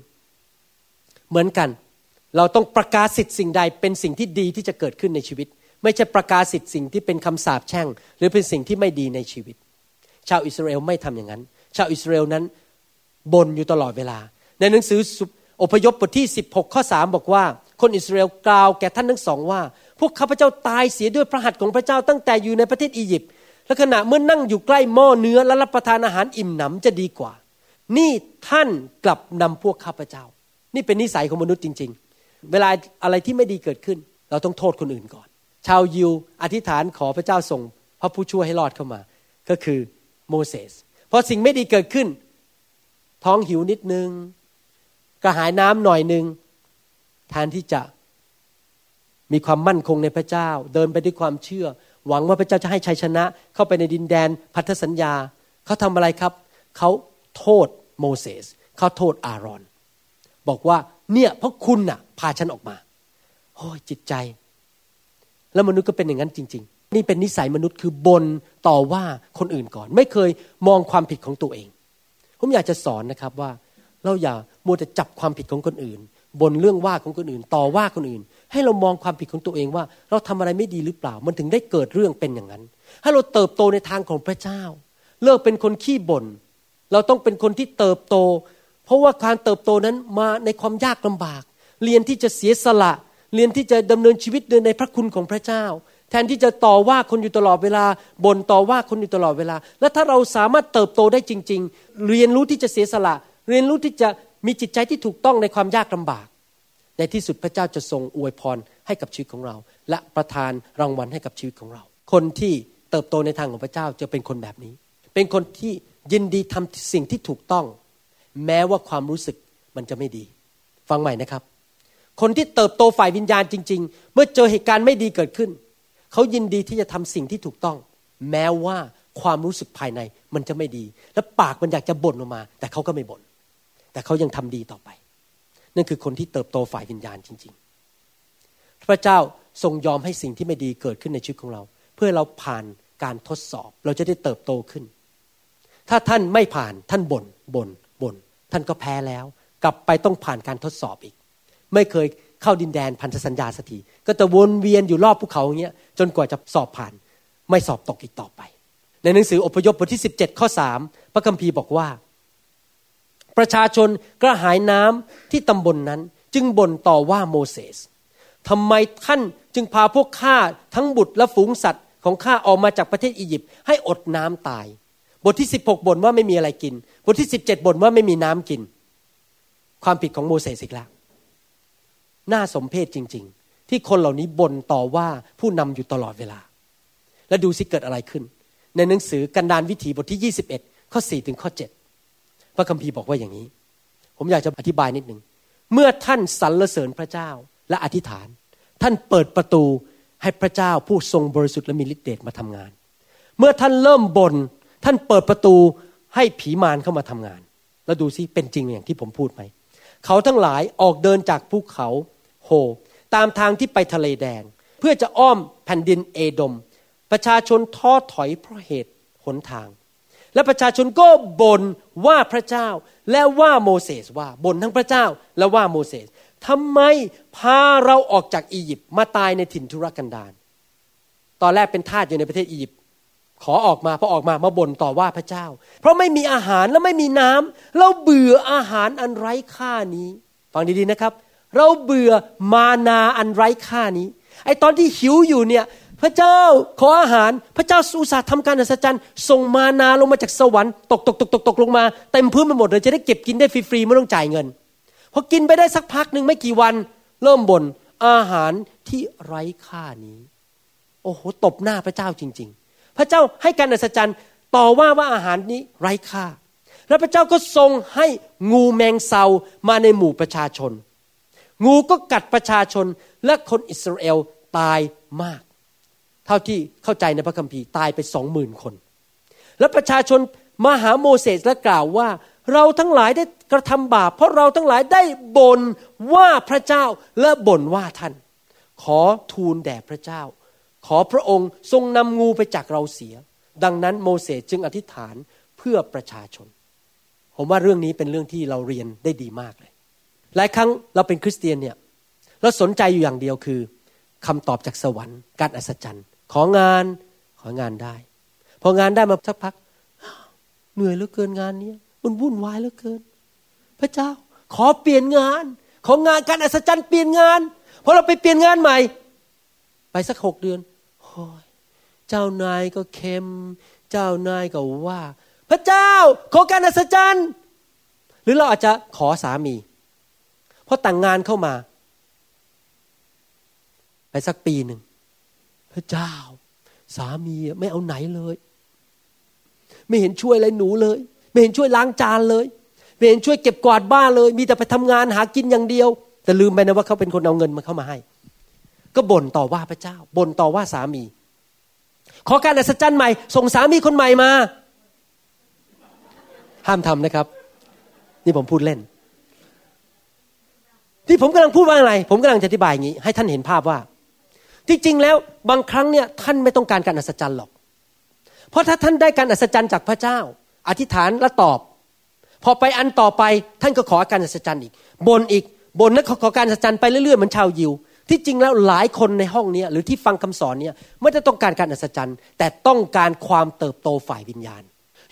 เหมือนกัน เราต้องประกาศสิทธิ์สิ่งใดเป็นสิ่งที่ดีที่จะเกิดขึ้นในชีวิต ไม่ใช่ประกาศสิทธิ์สิ่งที่เป็นคำสาปแช่ง หรือเป็นสิ่งที่ไม่ดีในชีวิต ชาวอิสราเอลไม่ทำอย่างนั้น ชาวอิสราเอลนั้นบ่นอยู่ตลอดเวลา ในหนังสืออพยพบทที่ 16 ข้อ 3 บอกว่า คนอิสราเอลกล่าวแก่ท่านทั้งสองว่า พวกข้าพเจ้าตายเสียด้วยพระหัตถ์ของพระเจ้าตั้งแต่อยู่ในประเทศอียิปต์และขณะเมื่อนั่งอยู่ใกล้หม้อเนื้อและรับประทานอาหารอิ่มหนำจะดีกว่า นี่ท่านกลับนำพวกข้าพเจ้า นี่เป็นนิสัยของมนุษย์จริง ๆ เวลาอะไรที่ไม่ดีเกิดขึ้น เราต้องโทษคนอื่นก่อน ชาวยิวอธิษฐานขอพระเจ้าส่ง พระผู้ช่วยให้รอดเข้ามา ก็คือโมเสสพอสิ่งไม่ดีเกิดขึ้น ท้องหิวนิดนึงกระหายน้ำหน่อยหนึ่ง แทนที่จะมีความมั่นคงในพระเจ้า เดินไปด้วยความเชื่อ หวังว่าพระเจ้าจะให้ชัยชนะ เข้าไปในดินแดนพันธสัญญา เขาทำอะไรครับ เขาโทษโมเสสเขาโทษอารอน บอกว่าเนี่ยเพราะคุณน่ะ พาฉันออกมาโอ้ยจิตใจ แล้วมนุษย์ก็เป็นอย่างนั้นจริง ๆ นี่เป็นนิสัยมนุษย์คือบนต่อว่าคนอื่นก่อน ไม่เคยมองความผิดของตัวเอง ผมอยากจะสอนนะครับว่า เราอย่ามัวแต่จับความผิดของคนอื่น บนเรื่องว่าของคนอื่น ต่อว่าคนอื่น ให้เรามองความผิดของตัวเองว่า เราทำอะไรไม่ดีหรือเปล่า มันถึงได้เกิดเรื่องเป็นอย่างนั้น ให้เราเติบโตในทางของพระเจ้า เลิกเป็นคนขี้บ่นเราต้องเป็นคนที่เติบโต เพราะว่าการเติบโตนั้นมาในความยากลำบาก เรียนที่จะเสียสละ เรียนที่จะดำเนินชีวิตเดินในพระคุณของพระเจ้า แทนที่จะต่อว่าคนอยู่ตลอดเวลาบ่นต่อว่าคนอยู่ตลอดเวลา และถ้าเราสามารถเติบโตได้จริง ๆ เรียนรู้ที่จะเสียสละ เรียนรู้ที่จะ มีจิตใจที่ถูกต้องในความยากลำบาก ในที่สุดพระเจ้าจะทรงอวยพรให้กับชีวิตของเรา และประทานรางวัลให้กับชีวิตของเรา คนที่เติบโตในทางของพระเจ้าจะเป็นคนแบบนี้ เป็นคนที่ยินดีทำสิ่งที่ถูกต้อง แม้ว่าความรู้สึกมันจะไม่ดี ฟังใหม่นะครับ คนที่เติบโตฝ่ายวิญญาณจริง ๆ เมื่อเจอเหตุการณ์ไม่ดีเกิดขึ้น เขายินดีที่จะทำสิ่งที่ถูกต้อง แม้ว่าความรู้สึกภายในมันจะไม่ดี และปากมันอยากจะบ่นออกมา แต่เขาก็ไม่บน่น แต่เขายังทำดีต่อไป นั่นคือคนที่เติบโตฝ่ายวิญญาณจริง ๆ พระเจ้าทรงยอมให้สิ่งที่ไม่ดีเกิดขึ้นในชีวิตของเรา เพื่อเราผ่านการทดสอบ เราจะได้เติบโตขึ้น ถ้าท่านไม่ผ่านท่านบน่นบน่นบ่นท่านก็แพ้แล้ว กลับไปต้องผ่านการทดสอบอีก ไม่เคยเข้าดินแดนพันธสัญญาสักทีก็จะวนเวียนอยู่รอบภูเขาอย่างเงี้ยจนกว่าจะสอบผ่าน ไม่สอบตกอีกต่อไป ในหนังสืออพยพบทที่ 17 ข้อ 3 พระคัมภีร์บอกว่า ประชาชนกระหายน้ำที่ตำบลนนั้น จึงบ่นต่อว่าโมเสสทำไมท่านจึงพาพวกข้าทั้งบุตรและฝูงสัตว์ของข้าออกมาจากประเทศอียิปต์ให้อดน้ำตาย บทที่ 16บ่นว่าไม่มีอะไรกิน บทที่ 17บ่นว่าไม่มีน้ำกิน ความผิดของโมเสสอีกแล้วน่าสมเพชจริง ๆ ที่คนเหล่านี้บ่นต่อว่าผู้นำอยู่ตลอดเวลา และดูสิเกิดอะไรขึ้น ในหนังสือกันดานวิถีบทที่ 21 ข้อ 4 ถึงข้อ 7 พระคัมภีร์บอกว่าอย่างนี้ ผมอยากจะอธิบายนิดหนึ่งเมื่อท่านสรรเสริญพระเจ้าและอธิษฐาน ท่านเปิดประตูให้พระเจ้าผู้ทรงบริสุทธิ์และมีฤทธิ์เดชมาทำงาน เมื่อท่านเริ่มบน่นท่านเปิดประตูให้ผีมารเข้ามาทำงาน แล้วดูซิเป็นจริงอย่างที่ผมพูดไหม เขาทั้งหลายออกเดินจากภูเขาโฮตามทางที่ไปทะเลแดง เพื่อจะอ้อมแผ่นดินเอดม ประชาชนท้อถอยเพราะเหตุหนทาง และประชาชนก็บ่นว่าพระเจ้า และว่าโมเสสว่าบ่นทั้งพระเจ้าและว่าโมเสสทำไมพาเราออกจากอียิปต์มาตายในถิ่นทุรกันดารตอนแรกเป็นทาสอยู่ในประเทศอียิปต์ขอออกมาพอออกมามาบ่นต่อว่าพระเจ้า เพราะไม่มีอาหารและไม่มีน้ำเราเบื่ออาหารอันไร้ค่านี้ ฟังดีๆนะครับ เราเบื่อมานาอันไร้ค่านี้ไอตอนที่หิวอยู่เนี่ย พระเจ้าขออาหาร พระเจ้าสุสาทำการอัศจรรย์ส่งมานาลงมาจากสวรรค์ตกตกตกตกตกลงมาเต็มพื้นไปหมดเลยจะได้เก็บกินได้ฟรีๆไม่ต้องจ่ายเงินพอกินไปได้สักพักหนึ่งไม่กี่วัน เริ่มบน่นอาหารที่ไร้ค่านี้ โอ้โหตบหน้าพระเจ้าจริง ๆ พระเจ้าให้การอัศจรรย์ต่อว่าว่าอาหารนี้ไร้ค่า แล้วพระเจ้าก็ทรงให้งูแมงเซามาในหมู่ประชาชน งูก็กัดประชาชนและคนอิสราเอลตายมาก เท่าที่เข้าใจในพระคัมภีร์ตายไปสองหมื่นคน แล้วประชาชนมาหาโมเสสและกล่าวว่า เราทั้งหลายได้กระทำบาป เพราะเราทั้งหลายได้บ่นว่าพระเจ้าและบ่นว่าท่าน ขอทูลแด่พระเจ้า ขอพระองค์ทรงนำงูไปจากเราเสีย ดังนั้นโมเสสจึงอธิษฐานเพื่อประชาชน ผมว่าเรื่องนี้เป็นเรื่องที่เราเรียนได้ดีมากเลย หลายครั้งเราเป็นคริสเตียนเนี่ยเราสนใจอยู่อย่างเดียวคือคำตอบจากสวรรค์ การอัศจรรย์ ของานของานได้ พองานได้มาสักพัก เหนื่อยเหลือเกินงานนี้มันวุ่นวายเหลือเกิน พระเจ้า ขอเปลี่ยนงาน ของงานการอัศจรรย์เปลี่ยนงานพอเราไปเปลี่ยนงานใหม่ ไปสักหกเดือนเจ้านายก็เค็ม เจ้านายก็ว่า พระเจ้า ขอการอัศจรรย์หรือเราอาจจะขอสามีพอแต่งงานเข้ามา ไปสักปีหนึ่ง พระเจ้า สามีไม่เอาไหนเลย ไม่เห็นช่วยอะไรหนูเลย ไม่เห็นช่วยล้างจานเลย ไม่เห็นช่วยเก็บกวาดบ้านเลย มีแต่ไปทำงานหากินอย่างเดียว แต่ลืมไปนะว่าเขาเป็นคนเอาเงินมาเข้ามาให้ ก็บ่นต่อว่าพระเจ้าบ่นต่อว่าสามี ขอการอัศจรรย์ใหม่ ส่งสามีคนใหม่มา ห้ามทำนะครับ นี่ผมพูดเล่นที่ผมกำลังพูดว่าอะไร ผมกำลังจะอธิบายอย่างนี้ ให้ท่านเห็นภาพว่า ที่จริงแล้วบางครั้งเนี่ยท่านไม่ต้องการการอัศจรรย์หรอก เพราะถ้าท่านได้การอัศจรรย์จากพระเจ้า อธิษฐานและตอบ พอไปอันต่อไปท่านก็ขอการอัศจรรย์อีกบนอีกบนแล้วขอการอัศจรรย์ไปเรื่อยๆเหมือนชาวยิว ที่จริงแล้วหลายคนในห้องนี้หรือที่ฟังคำสอนเนี่ยไม่ได้ต้องการการอัศจรรย์ แต่ต้องการความเติบโตฝ่ายวิญญาณ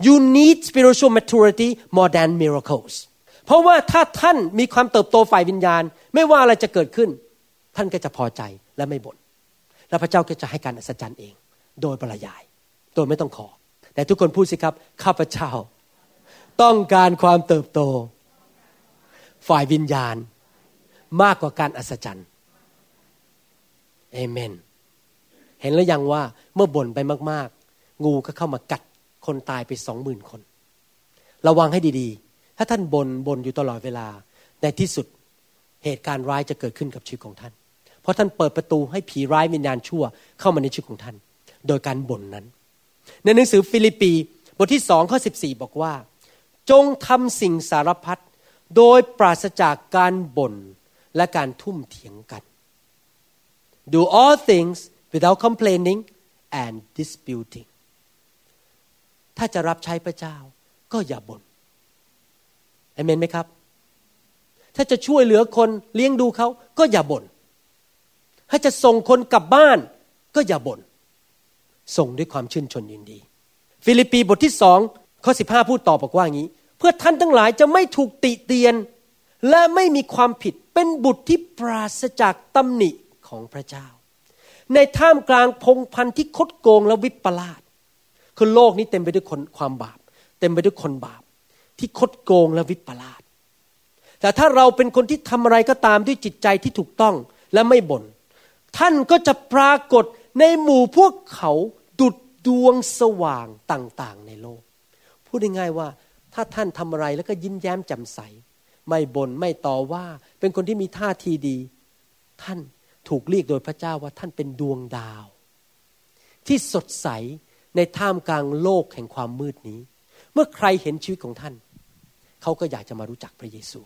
you need spiritual maturity more than miracles เพราะว่าถ้าท่านมีความเติบโตฝ่ายวิญญาณ ไม่ว่าอะไรจะเกิดขึ้น ท่านก็จะพอใจและไม่บน่น แล้วพระเจ้าก็จะให้การอัศจรรย์เอง โดยปรยาย โดยไม่ต้องขอ แต่ทุกคนพูดสิครับ ข้าพเจ้า ต้องการความเติบโต ฝ่ายวิญญาณ มากกว่าการอัศจรรย์เอเมน เห็นแล้วยังว่าเมื่อบ่นไปมากๆ งูก็เข้ามากัดคนตายไปสองหมื่นคน ระวังให้ดีๆ ถ้าท่านบน่นบ่นอยู่ตลอดเวลา ในที่สุดเหตุการณ์ร้ายจะเกิดขึ้นกับชีวิตของท่าน เพราะท่านเปิดประตูให้ผีร้ายวิญญาณชั่วเข้ามาในชีวิตของท่าน โดยการบ่นนั้น ในหนังสือฟิลิปปีบทที่สองข้อสิบสี่บอกว่า จงทำสิ่งสารพัดโดยปราศจากการบ่นและการทุ่มเถียงกัน do all things without complaining and disputing ถ้าจะรับใช้พระเจ้าก็อย่าบ่นเอเมนไหมครับ ถ้าจะช่วยเหลือคนเลี้ยงดูเขาก็อย่าบ่น ถ้าจะส่งคนกลับบ้าน ก็อย่าบ่นส่งด้วยความชื่นชนยินดี ฟิลิปปีบทที่สองข้อสิบห้าพูดต่อบอกว่างี้ เพื่อท่านทั้งหลายจะไม่ถูกติเตียน และไม่มีความผิดเป็นบุตรที่ปราศจากตำหนิของพระเจ้า ในท่ามกลางพงพันธ์ที่คดโกงและวิปลาสคือโลกนี้เต็มไปด้วยคนความบาป เต็มไปด้วยคนบาป ที่คดโกงและวิปลาสแต่ถ้าเราเป็นคนที่ทำอะไรก็ตามด้วยจิตใจที่ถูกต้องและไม่บน่น ท่านก็จะปรากฏในหมู่พวกเขาดุดดวงสว่างต่างๆ ในโลก พูดง่ายๆว่าถ้าท่านทำอะไรแล้วก็ยิ้มแย้มแจ่มใส ไม่บน่นไม่ต่อว่า เป็นคนที่มีท่าทีดี ท่านถูกเรียกโดยพระเจ้าว่าท่านเป็นดวงดาว ที่สดใสในท่ามกลางโลกแห่งความมืดนี้ เมื่อใครเห็นชีวิตของท่าน เขาก็อยากจะมารู้จักพระเยซู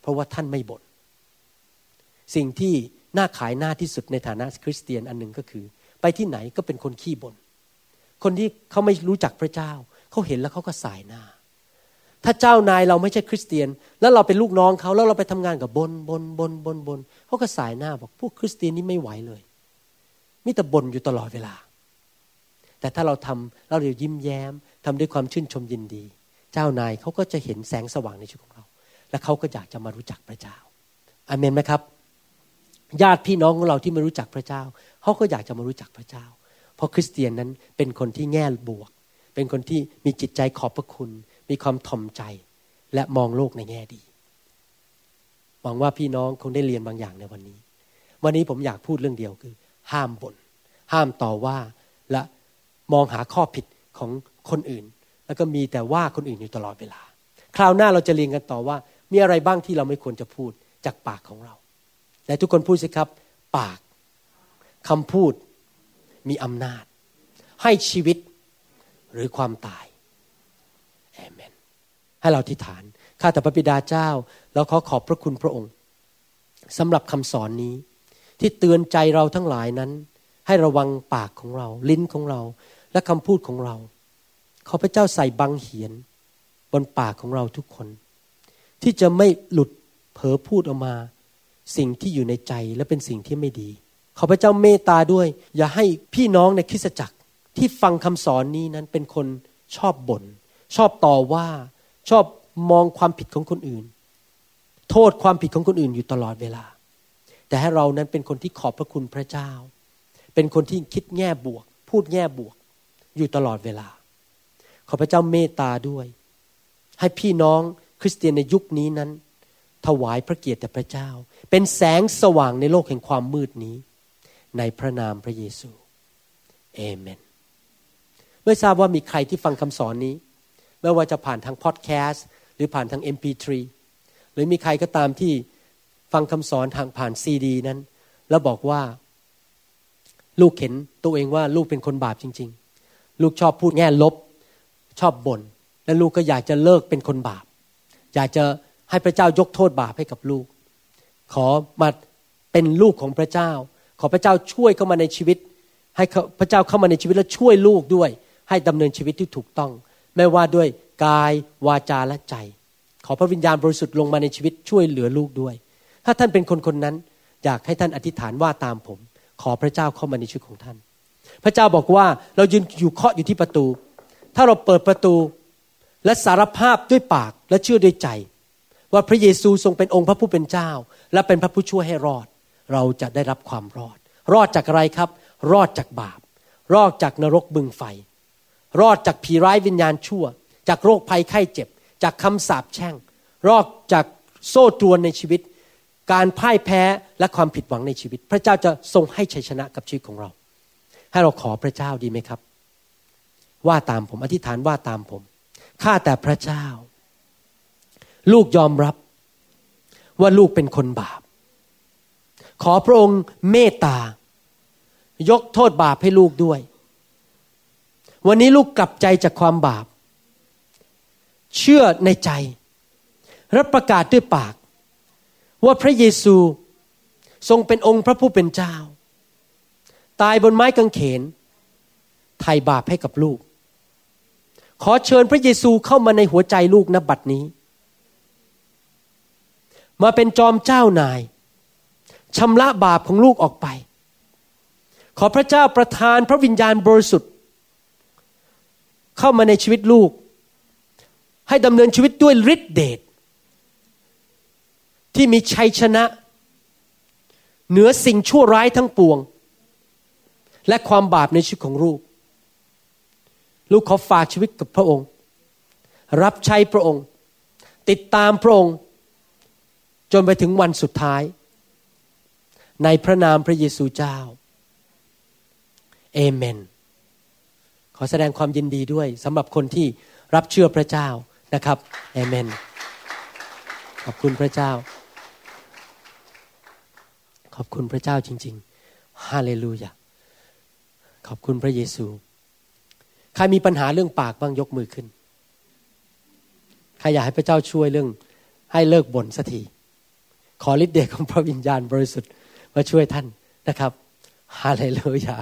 เพราะว่าท่านไม่บน่นสิ่งที่ หน่าขายหน้าที่สุดในฐานะคริสเตียนอันหนึ่งก็คือ ไปที่ไหนก็เป็นคนขี้บน่นคนที่เขาไม่รู้จักพระเจ้า เขาเห็นแล้วเขาก็สายหน้า ถ้าเจ้านายเราไม่ใช่คริสเตียน แล้วเราเป็นลูกน้องเขาแล้วเราไปทำงานกับบนบนบนบนบนเขาก็สายหน้าบอกพวกคริสเตียนนี่ไม่ไหวเลยมิแต่บ่นอยู่ตลอดเวลา แต่ถ้าเราทำเราเดี๋ยวยิ้มแย้มทำด้วยความชื่นชมยินดี เจ้านายเขาก็จะเห็นแสงสว่างในชีวิตของเรา และเขาก็อยากจะมารู้จักพระเจ้าอเมนไหมครับ ญาติพี่น้องของเราที่ไม่รู้จักพระเจ้าเขาก็อยากจะมารู้จักพระเจ้า เพราะคริสเตียนนั้นเป็นคนที่แง่บวก เป็นคนที่มีจิตใจขอบพระคุณ มีความถ่อมใจ และมองโลกในแง่ดีหวังว่าพี่น้องคงได้เรียนบางอย่างในวันนี้ วันนี้ผมอยากพูดเรื่องเดียวคือ ห้ามบน่นห้ามต่อว่าและมองหาข้อผิดของคนอื่น แล้วก็มีแต่ว่าคนอื่นอยู่ตลอดเวลา คราวหน้าเราจะเรียนกันต่อว่า มีอะไรบ้างที่เราไม่ควรจะพูดจากปากของเรา แต่ทุกคนพูดสิครับ ปากคำพูดมีอำนาจ ให้ชีวิตหรือความตายเอเมน ให้เราทิฏฐาน ข้าแต่พระบิดาเจ้าเราขอขอบพระคุณพระองค์สำหรับคำสอนนี้ ที่เตือนใจเราทั้งหลายนั้น ให้ระวังปากของเรา ลิ้นของเรา และคำพูดของเรา ขอพระเจ้าใส่บังเหียน บนปากของเราทุกคน ที่จะไม่หลุดเผลอพูดออกมา สิ่งที่อยู่ในใจและเป็นสิ่งที่ไม่ดีขอพระเจ้าเมตตาด้วย อย่าให้พี่น้องในคริสตจักรที่ฟังคำสอนนี้นั้นเป็นคนชอบบ่นชอบต่อว่าชอบมองความผิดของคนอื่น โทษความผิดของคนอื่นอยู่ตลอดเวลา แต่ให้เรานั้นเป็นคนที่ขอบพระคุณพระเจ้า เป็นคนที่คิดแง่บวก พูดแง่บวก อยู่ตลอดเวลา ขอพระเจ้าเมตตาด้วย ให้พี่น้องคริสเตียนในยุคนี้นั้น ถวายพระเกียรติแด่พระเจ้า เป็นแสงสว่างในโลกแห่งความมืดนี้ ในพระนามพระเยซูเอเมนไม่ทราบว่ามีใครที่ฟังคำสอนนี้ ไม่ว่าจะผ่านทางพอดแคสต์หรือผ่านทาง MP3 หรือมีใครก็ตามที่ฟังคำสอนทางผ่านซีดีนั้น แล้วบอกว่า ลูกเห็นตัวเองว่าลูกเป็นคนบาปจริง ๆ ลูกชอบพูดแง่ลบชอบบ่นและลูกก็อยากจะเลิกเป็นคนบาป อยากจะ ให้พระเจ้ายกโทษบาปให้กับลูก ขอมาเป็นลูกของพระเจ้า ขอพระเจ้าช่วยเข้ามาในชีวิต ให้พระเจ้าเข้ามาในชีวิตแล้วช่วยลูกด้วย ให้ดำเนินชีวิตที่ถูกต้อง ไม่ว่าด้วยกายวาจาและใจ ขอพระวิญญาณบริสุทธิ์ลงมาในชีวิตช่วยเหลือลูกด้วย ถ้าท่านเป็นคนคนนั้น อยากให้ท่านอธิษฐานว่าตามผม ขอพระเจ้าเข้ามาในชีวิตของท่าน พระเจ้าบอกว่าเรายืนอยู่เคาะอยู่ที่ประตู ถ้าเราเปิดประตูและสารภาพด้วยปากและเชื่อด้วยใจ ว่าพระเยซูทรงเป็นองค์พระผู้เป็นเจ้า และเป็นพระผู้ช่วยให้รอด เราจะได้รับความรอด รอดจากอะไรครับ รอดจากบาป รอดจากนรกบึงไฟ รอดจากผีร้ายวิญญาณชั่ว จากโรคภัยไข้เจ็บ จากคำสาปแช่ง รอดจากโซ่ตรวนในชีวิต การพ่ายแพ้และความผิดหวังในชีวิต พระเจ้าจะทรงให้ชัยชนะกับชีวิตของเรา ให้เราขอพระเจ้าดีไหมครับ ว่าตามผมอธิษฐานว่าตามผมข้าแต่พระเจ้า ลูกยอมรับว่าลูกเป็นคนบาป ขอพระองค์เมตตายกโทษบาปให้ลูกด้วย วันนี้ลูกกลับใจจากความบาป เชื่อในใจ รับประกาศด้วยปาก ว่าพระเยซูทรงเป็นองค์พระผู้เป็นเจ้า ตายบนไม้กางเขนไถ่บาปให้กับลูก ขอเชิญพระเยซูเข้ามาในหัวใจลูกนบัดนี้ มาเป็นจอมเจ้านายชำระบาปของลูกออกไป ขอพระเจ้าประทานพระวิญญาณบริสุทธิ์ เข้ามาในชีวิตลูก ให้ดำเนินชีวิตด้วยฤทธิเดชที่มีชัยชนะ เหนือสิ่งชั่วร้ายทั้งปวง และความบาปในชีวิตของลูก ลูกขอฝากชีวิตกับพระองค์ รับใช้พระองค์ ติดตามพระองค์ จนไปถึงวันสุดท้าย ในพระนามพระเยซูเจ้าเอเมน ขอแสดงความยินดีด้วยสำหรับคนที่รับเชื่อพระเจ้านะครับเอเมน ขอบคุณพระเจ้า ขอบคุณพระเจ้าจริง ๆ ฮาเลลูยา ขอบคุณพระเยซู ใครมีปัญหาเรื่องปากบ้างยกมือขึ้น ใครอยากให้พระเจ้าช่วยเรื่องให้เลิกบ่นสักที ขอฤทธิ์เดชของพระวิญญาณบริสุทธิ์มาช่วยท่านนะครับฮาเลลูยา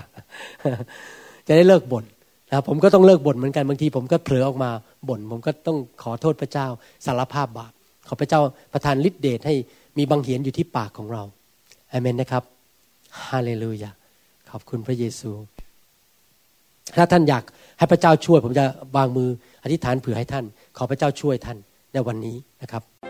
จะได้เลิกบ่นนะผมก็ต้องเลิกบ่นเหมือนกันบางทีผมก็เผลอออกมาบ่น ผมก็ต้องขอโทษพระเจ้าสารภาพบาปขอพระเจ้าประทานฤทธิ์เดชให้มีบางเหียนอยู่ที่ปากของเราอเมนนะครับฮาเลลูยาขอบคุณพระเยซู ถ้าท่านอยากให้พระเจ้าช่วย ผมจะวางมืออธิษฐานเผื่อให้ท่าน ขอพระเจ้าช่วยท่านในวันนี้นะครับ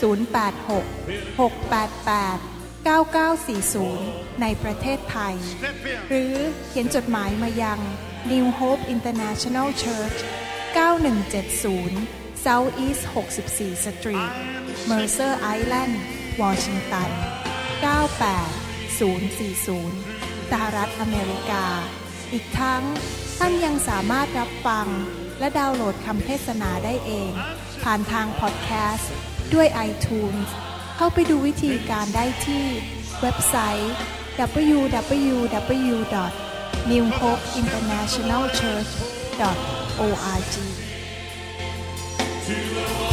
688 9940 ในประเทศไทย หรือเขียนจดหมายมายัง New Hope International Church 9170 South East 64 Street Mercer Island Washington 98040 สหรัฐอเมริกา อีกทั้งท่านยังสามารถรับฟัง และดาวน์โหลดคำเทศนาได้เอง ผ่านทางพอดแคสต์ ด้วย iTunes เข้าไปดูวิธีการได้ที่เว็บไซต์ www.newhopeinternationalchurch.org to the